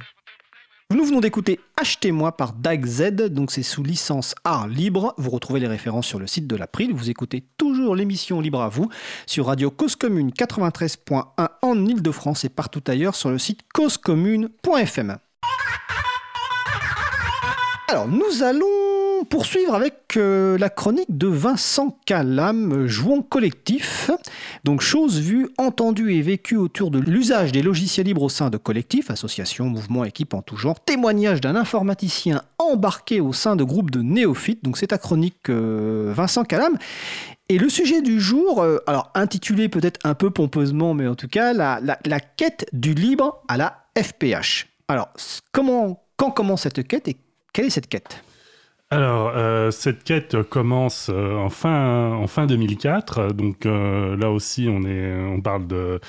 Speaker 1: Nous venons d'écouter Achetez-moi par Dag Z, donc c'est sous licence art libre. Vous retrouvez les références sur le site de l'April. Vous écoutez toujours l'émission Libre à vous sur Radio Cause Commune 93.1 en Ile-de-France et partout ailleurs sur le site causecommune.fm. Alors, nous allons poursuivre avec euh, la chronique de Vincent Calam, Jouons collectif. Donc, choses vues, entendues et vécues autour de l'usage des logiciels libres au sein de collectifs, associations, mouvements, équipes en tout genre. Témoignage d'un informaticien embarqué au sein de groupes de néophytes. Donc, c'est ta chronique, euh, Vincent Calam. Et le sujet du jour, euh, alors intitulé peut-être un peu pompeusement, mais en tout cas, la, quête du libre à la FPH. Alors, comment, quand commence cette quête et quelle est cette quête?
Speaker 13: Alors, euh, cette quête commence euh, en, fin, en fin 2004. Donc euh, là aussi, on, est, on parle de,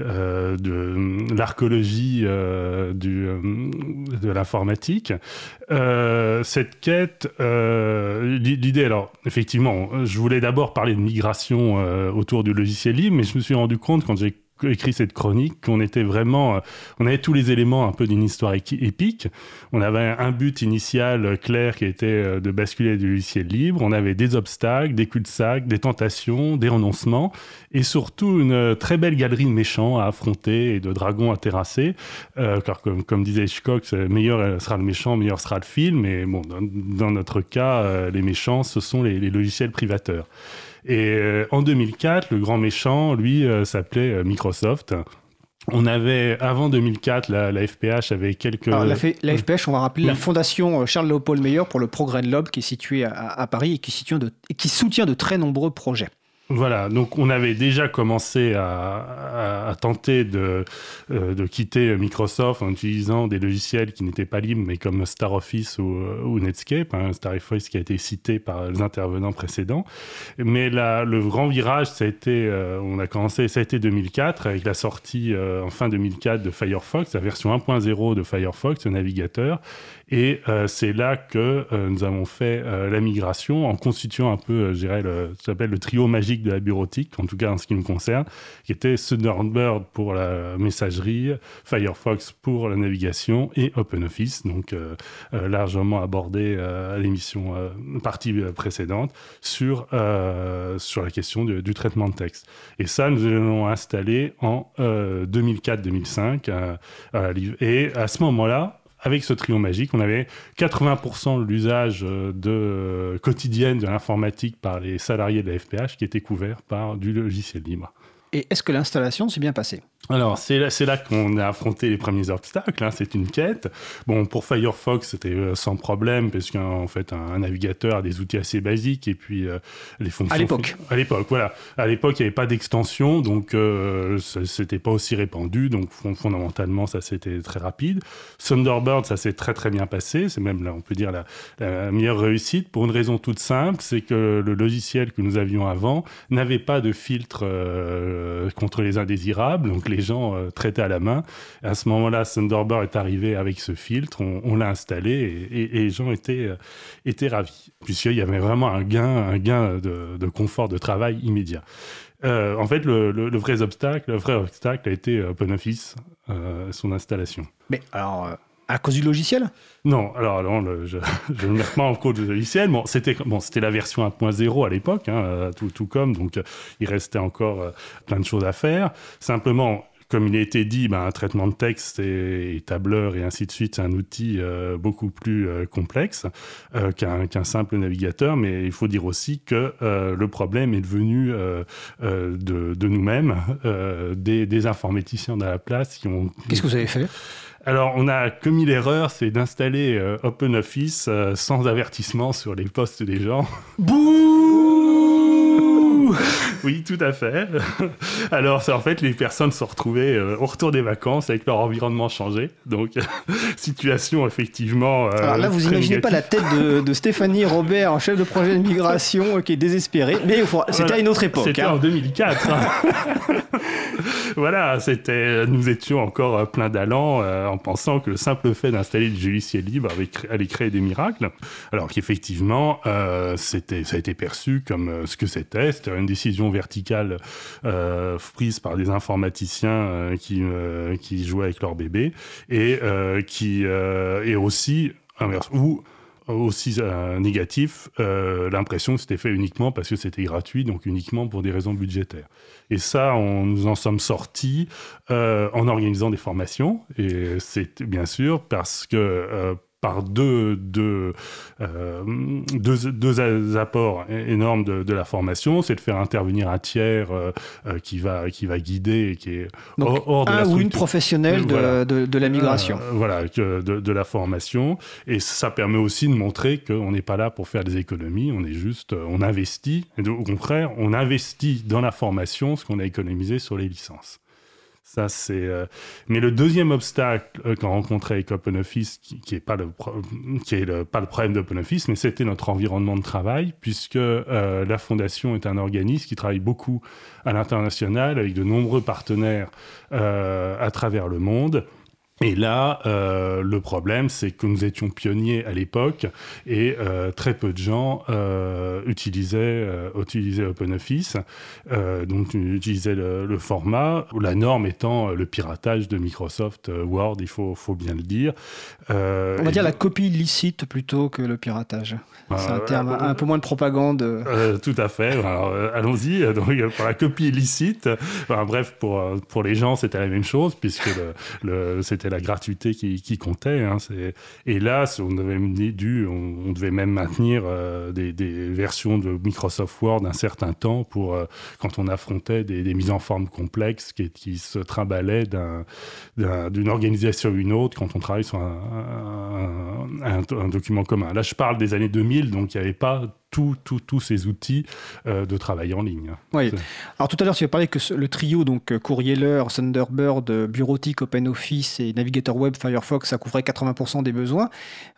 Speaker 13: euh, de l'archéologie de l'informatique. Cette quête, l'i- l'idée, alors effectivement, je voulais d'abord parler de migration autour du logiciel libre, mais je me suis rendu compte quand j'ai écrit cette chronique qu'on était vraiment, euh, on avait tous les éléments un peu d'une histoire épique. On avait un but initial euh, clair qui était euh, de basculer du logiciel libre. On avait des obstacles, des cul-de-sac, des tentations, des renoncements et surtout une très belle galerie de méchants à affronter et de dragons à terrasser. Car comme, comme disait Hitchcock, meilleur sera le méchant, meilleur sera le film. Et bon, dans, notre cas, les méchants, ce sont les logiciels privateurs. Et euh, en 2004, le grand méchant, lui, euh, s'appelait euh, Microsoft. on avait, avant 2004, la, la FPH avait quelques...
Speaker 1: Alors, la, FPH, on va rappeler la
Speaker 13: Oui.
Speaker 1: fondation Charles-Léopold Meyer pour le progrès de l'homme qui est située à, à Paris et qui, soutient de, et qui soutient de très nombreux projets.
Speaker 13: Voilà, donc on avait déjà commencé à, tenter de, euh, de quitter Microsoft en utilisant des logiciels qui n'étaient pas libres, mais comme Star Office ou, ou Netscape, hein, Star Office qui a été cité par les intervenants précédents. Mais le grand virage, ça a été, euh, on a commencé, ça a été 2004 avec la sortie euh, en fin 2004 de Firefox, la version 1.0 de Firefox, le navigateur. Et euh, c'est là que euh, nous avons fait euh, la migration en constituant un peu, je dirais, le, ce qu'on appelle le trio magique de la bureautique, en tout cas en ce qui me concerne, qui était Thunderbird pour la messagerie, Firefox pour la navigation et OpenOffice, donc largement abordé à l'émission partie précédente sur, sur la question du, traitement de texte. Et ça, nous l'avons installé en euh, 2004-2005. euh, à la liv- et à ce moment-là, avec ce trio magique, on avait 80% de l'usage euh, euh, quotidienne de l'informatique par les salariés de la FPH qui était couvert par du logiciel libre.
Speaker 1: Et est-ce que l'installation s'est bien passée?
Speaker 13: Alors, c'est là, qu'on a affronté les premiers obstacles. hein, c'est une quête. Bon, pour Firefox, c'était euh, sans problème, parce qu'en fait, un, navigateur a des outils assez basiques et puis euh, les fonctions.
Speaker 1: À l'époque.
Speaker 13: À l'époque, voilà. À l'époque, il n'y avait pas d'extension, donc euh, c'était pas aussi répandu. Donc, fon- fondamentalement, ça c'était très rapide. Thunderbird, ça s'est très très bien passé. C'est même, là, on peut dire, la, la meilleure réussite pour une raison toute simple c'est que le logiciel que nous avions avant n'avait pas de filtre euh, contre les indésirables. Donc, les gens euh, traitaient à la main. À ce moment-là, Thunderbird est arrivé avec ce filtre. On, l'a installé et, les gens étaient, euh, étaient ravis, puisqu'il y avait vraiment un gain, un gain de, confort de travail immédiat. Euh, en fait, le, le- vrai obstacle, le vrai obstacle a été OpenOffice, euh, son installation.
Speaker 1: Mais alors, à cause du logiciel?
Speaker 13: Non, alors non, le- je je ne mets pas en cause le logiciel. Bon, c'était bon, c'était la version 1.0 à l'époque, hein, tout, tout comme, donc euh, il restait encore euh, plein de choses à faire. Simplement, comme il a été dit, ben, un traitement de texte et, et tableur et ainsi de suite, c'est un outil euh, beaucoup plus euh, complexe euh, qu'un simple navigateur. Mais il faut dire aussi que le problème est devenu de, de nous-mêmes, des, des informaticiens de la place qui ont
Speaker 1: Qu'est-ce que vous avez fait?
Speaker 13: Alors, on a commis l'erreur, c'est d'installer euh, OpenOffice euh, sans avertissement sur les postes des gens.
Speaker 1: Bouh
Speaker 13: Oui, tout à fait. Alors, en fait, les personnes se retrouvaient euh, au retour des vacances avec leur environnement changé. Donc, situation effectivement. euh,
Speaker 1: Alors là, vous
Speaker 13: très
Speaker 1: imaginez pas la tête de, de Stéphanie Robert, chef de projet de migration, euh, qui est désespérée. Mais c'était
Speaker 13: Voilà.
Speaker 1: à une autre époque.
Speaker 13: C'était
Speaker 1: hein.
Speaker 13: en 2004. hein. voilà, c'était, nous étions encore euh, plein d'allant euh, en pensant que le simple fait d'installer du logiciel libre allait créer des miracles. Alors qu'effectivement, euh, c'était, ça a été perçu comme euh, ce que c'était. C'était une décision verticale euh, prise par des informaticiens euh, qui, euh, qui jouaient avec leur bébé et qui et aussi ou aussi négatif, l'impression que c'était fait uniquement parce que c'était gratuit, donc uniquement pour des raisons budgétaires. Et ça, nous en sommes sortis en organisant des formations, et c'est bien sûr parce que par deux, deux, euh, deux, deux apports énormes de, de la formation, c'est de faire intervenir un tiers euh, euh, qui, va, qui va guider et qui est
Speaker 1: Donc,
Speaker 13: hors, de la
Speaker 1: un ou une
Speaker 13: structure.
Speaker 1: professionnelle de,
Speaker 13: Voilà.
Speaker 1: de- de la migration.
Speaker 13: Euh, voilà, de, de la formation. Et ça permet aussi de montrer qu'on n'est pas là pour faire des économies, on est juste, on investit. Et au contraire, on investit dans la formation ce qu'on a économisé sur les licences. Ça, c'est. euh, Mais le deuxième obstacle euh, qu'on rencontrait avec OpenOffice, qui, qui est pas le, le- pas le problème d'OpenOffice, mais c'était notre environnement de travail, puisque euh, la fondation est un organisme qui travaille beaucoup à l'international avec de nombreux partenaires euh, à travers le monde. Et là, euh, le problème, c'est que nous étions pionniers à l'époque et euh, très peu de gens euh, utilisaient, utilisaient OpenOffice, donc utilisaient le, le format, la norme étant le piratage de Microsoft Word, il faut, faut bien le dire.
Speaker 1: On va dire la copie licite plutôt que le piratage. C'est un terme un peu moins de propagande.
Speaker 13: Tout à fait. Allons-y. Donc, pour la copie illicite, enfin, bref, pour, pour les gens, c'était la même chose, puisque le, le- c'était c'était la gratuité qui, comptait. hein. Et là, on, avait dû, on, devait même maintenir euh, des, versions de Microsoft Word un certain temps pour euh, quand on affrontait des, mises en forme complexes qui, se d'un- d'une organisation à une autre quand on travaille sur un- un document commun. Là, je parle des années 2000, donc il n'y avait pas tous tout, ces outils euh, de travail en ligne.
Speaker 1: Oui. Alors tout à l'heure, tu as parlé que le trio, donc euh, Courrieler, Thunderbird, euh, Bureautique, OpenOffice et navigateur web Firefox, ça couvrait 80% des besoins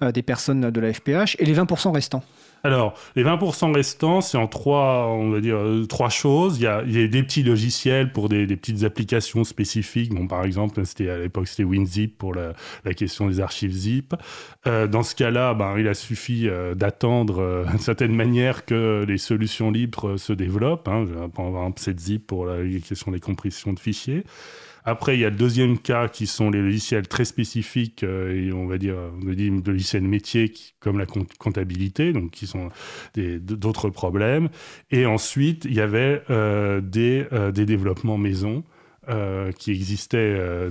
Speaker 1: euh, des personnes de la FPH et les 20% restants.
Speaker 13: Alors, les 20% restants, c'est en trois, on va dire, euh, trois choses. Il y a, des petits logiciels pour des, petites applications spécifiques. Bon, par exemple, c'était à l'époque, c'était WinZip pour la, question des archives zip. Euh, dans ce cas-là, ben, il a suffi euh, d'attendre euh, d'une certaine manière que les solutions libres se développent. Hein. Par exemple, ZZip pour la question des compressions de fichiers. Après, il y a le deuxième cas qui sont les logiciels très spécifiques euh, et on va dire on des logiciels métiers comme la comptabilité, donc qui sont des- d'autres problèmes. Et ensuite, il y avait euh, des, euh, des développements maison qui existaient euh,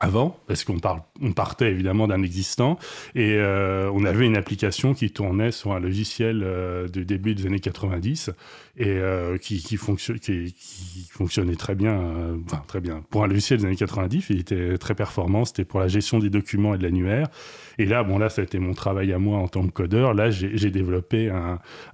Speaker 13: avant, parce qu'on on partait évidemment d'un existant, et euh, on avait une application qui tournait sur un logiciel euh, du début des années 90 et euh, qui, qui, fonction- qui- qui fonctionnait très bien, très bien. Pour un logiciel des années 90, il était très performant, c'était pour la gestion des documents et de l'annuaire. Et là, bon là, ça a été mon travail à moi en tant que codeur. Là, j'ai développé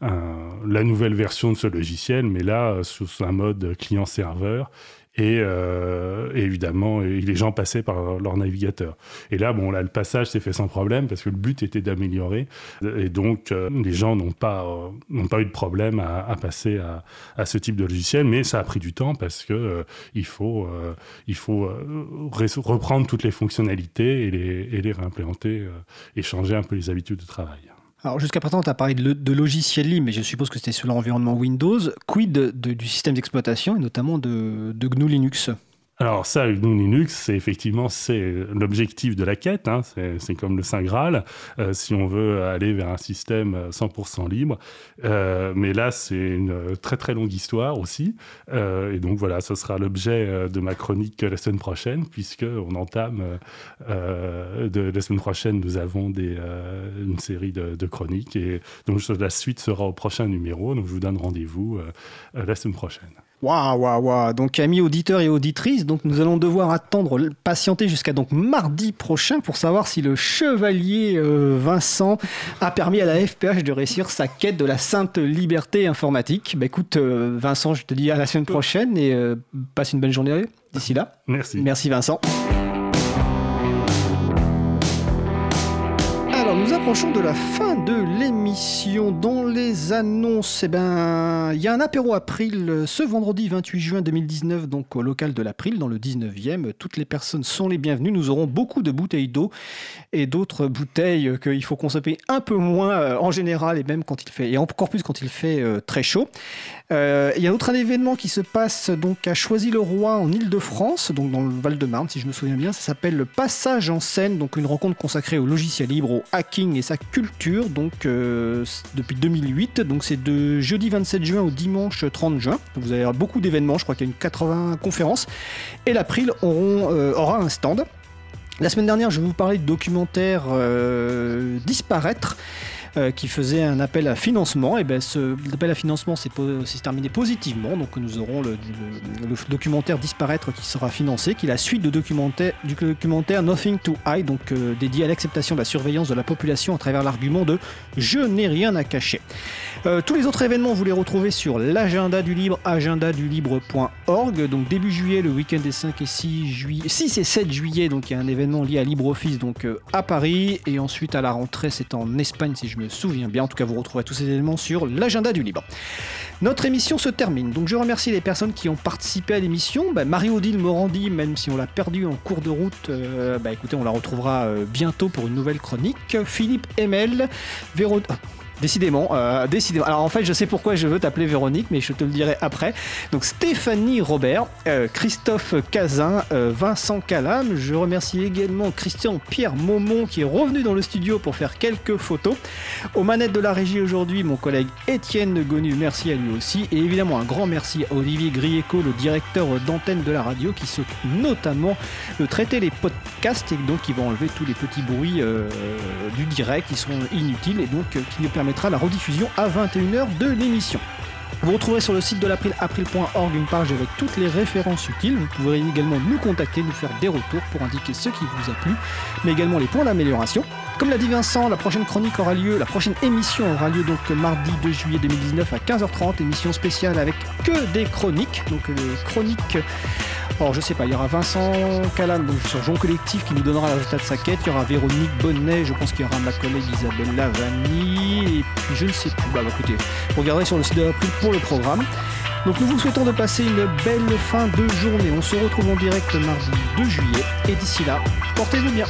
Speaker 13: la nouvelle version de ce logiciel, mais là, sous un mode client-serveur. Et, euh, évidemment, les gens passaient par leur navigateur. Et là, bon, là, le passage s'est fait sans problème parce que le but était d'améliorer. Et donc, euh, les gens n'ont pas, euh, n'ont pas eu de problème à, à passer à, à ce type de logiciel, mais ça a pris du temps parce que euh, il faut, euh, il faut re- reprendre toutes les fonctionnalités et les, et les réimplémenter et changer un peu les habitudes de travail.
Speaker 1: Alors jusqu'à présent, tu as parlé de, de logiciels libres, mais je suppose que c'était sur l'environnement Windows. Quid du système d'exploitation et notamment de, de GNU Linux?
Speaker 13: Alors ça, Linux, c'est effectivement c'est l'objectif de la quête. hein. C'est comme le Saint Graal, euh, si on veut aller vers un système euh, 100% libre. Euh, mais là, c'est une euh, très très longue histoire aussi. Euh, et donc voilà, ce sera l'objet euh, de ma chronique la semaine prochaine, puisque on entame euh, euh, la semaine prochaine. Nous avons des, euh, une série de, chroniques et donc la suite sera au prochain numéro. Donc je vous donne rendez-vous euh, euh, la semaine prochaine.
Speaker 1: Waouh, waouh, waouh. Donc, amis auditeurs et auditrices, donc nous allons devoir attendre, patienter jusqu'à donc mardi prochain pour savoir si le chevalier euh, Vincent a permis à la FPH de réussir sa quête de la sainte liberté informatique. Bah écoute, euh, Vincent, je te dis à la semaine prochaine et euh, passe une bonne journée d'ici là.
Speaker 13: Merci.
Speaker 1: Merci Vincent. Approchons de la fin de l'émission. Dans les annonces, eh ben, il y a un apéro April euh, ce vendredi 28 juin 2019, donc au local de l'April, dans le 19e. Toutes les personnes sont les bienvenues. Nous aurons beaucoup de bouteilles d'eau et d'autres bouteilles qu'il faut consommer un peu moins euh, en général et même quand il fait, et encore plus quand il fait euh, très chaud. Il y a un autre événement qui se passe donc à Choisy-le-Roi en Ile-de-France, donc dans le Val-de-Marne si je me souviens bien. Ça s'appelle le Passage en scène, donc une rencontre consacrée au logiciel libre, au hacking et sa culture, donc euh, depuis 2008. Donc c'est de jeudi 27 juin au dimanche 30 juin. Vous allez avoir beaucoup d'événements, je crois qu'il y a une 80 conférences. Et l'April euh, aura un stand. La semaine dernière, je vous parlais de documentaire euh, Disparaître. Euh, qui faisait un appel à financement. Et ben, ce à financement s'est terminé positivement. Donc, nous aurons le, documentaire Disparaître qui sera financé, qui est la suite de documentaire, du documentaire Nothing to Hide, donc euh, dédié à l'acceptation de la surveillance de la population à travers l'argument de Je n'ai rien à cacher. Euh, tous les autres événements, vous les retrouvez sur l'agenda du libre, agendadulibre.org. Donc début juillet, le week-end des 5 et 6 juillet, 6 et 7 juillet, donc il y a un événement lié à LibreOffice donc à Paris et ensuite à la rentrée, c'est en Espagne si je me souviens bien. En tout cas, vous retrouverez tous ces événements sur l'agenda du libre. Notre émission se termine. Donc je remercie les personnes qui ont participé à l'émission. Bah, Marie-Odile Morandi, même si on l'a perdue en cours de route, euh, bah, écoutez, on la retrouvera euh, bientôt pour une nouvelle chronique. Philippe Emel, Véro... ah, Décidément, euh, décidément. Alors en fait, je sais pourquoi je veux t'appeler Véronique, mais je te le dirai après. Donc Stéphanie Robert, euh, Christophe Cazin, euh, Vincent Calam. Je remercie également Christian Pierre Maumont qui est revenu dans le studio pour faire quelques photos. Aux manettes de la régie aujourd'hui, mon collègue Étienne Gonu, merci à lui aussi. Et évidemment, un grand merci à Olivier Grieco, le directeur d'antenne de la radio, qui s'occupe notamment de traiter les podcasts et donc qui va enlever tous les petits bruits du direct qui sont inutiles et donc qui nous la rediffusion à 21h de l'émission. Vous retrouverez sur le site de l'April, april.org, une page avec toutes les références utiles. Vous pourrez également nous contacter, nous faire des retours pour indiquer ce qui vous a plu, mais également les points d'amélioration. Comme l'a dit Vincent, la prochaine chronique aura lieu, la prochaine émission aura lieu donc mardi 2 juillet 2019 à 15h30, émission spéciale avec que des chroniques, donc les chroniques alors je sais pas, il y aura Vincent Calam donc, sur Jon Collectif qui nous donnera le résultat de sa quête, il y aura Véronique Bonnet, je pense qu'il y aura ma collègue Isabelle Lavani, et puis je ne sais plus, bah, bah écoutez, regardez sur le site de l'April pour le programme. Donc nous vous souhaitons de passer une belle fin de journée, on se retrouve en direct mardi 2 juillet, et d'ici là, portez-vous bien.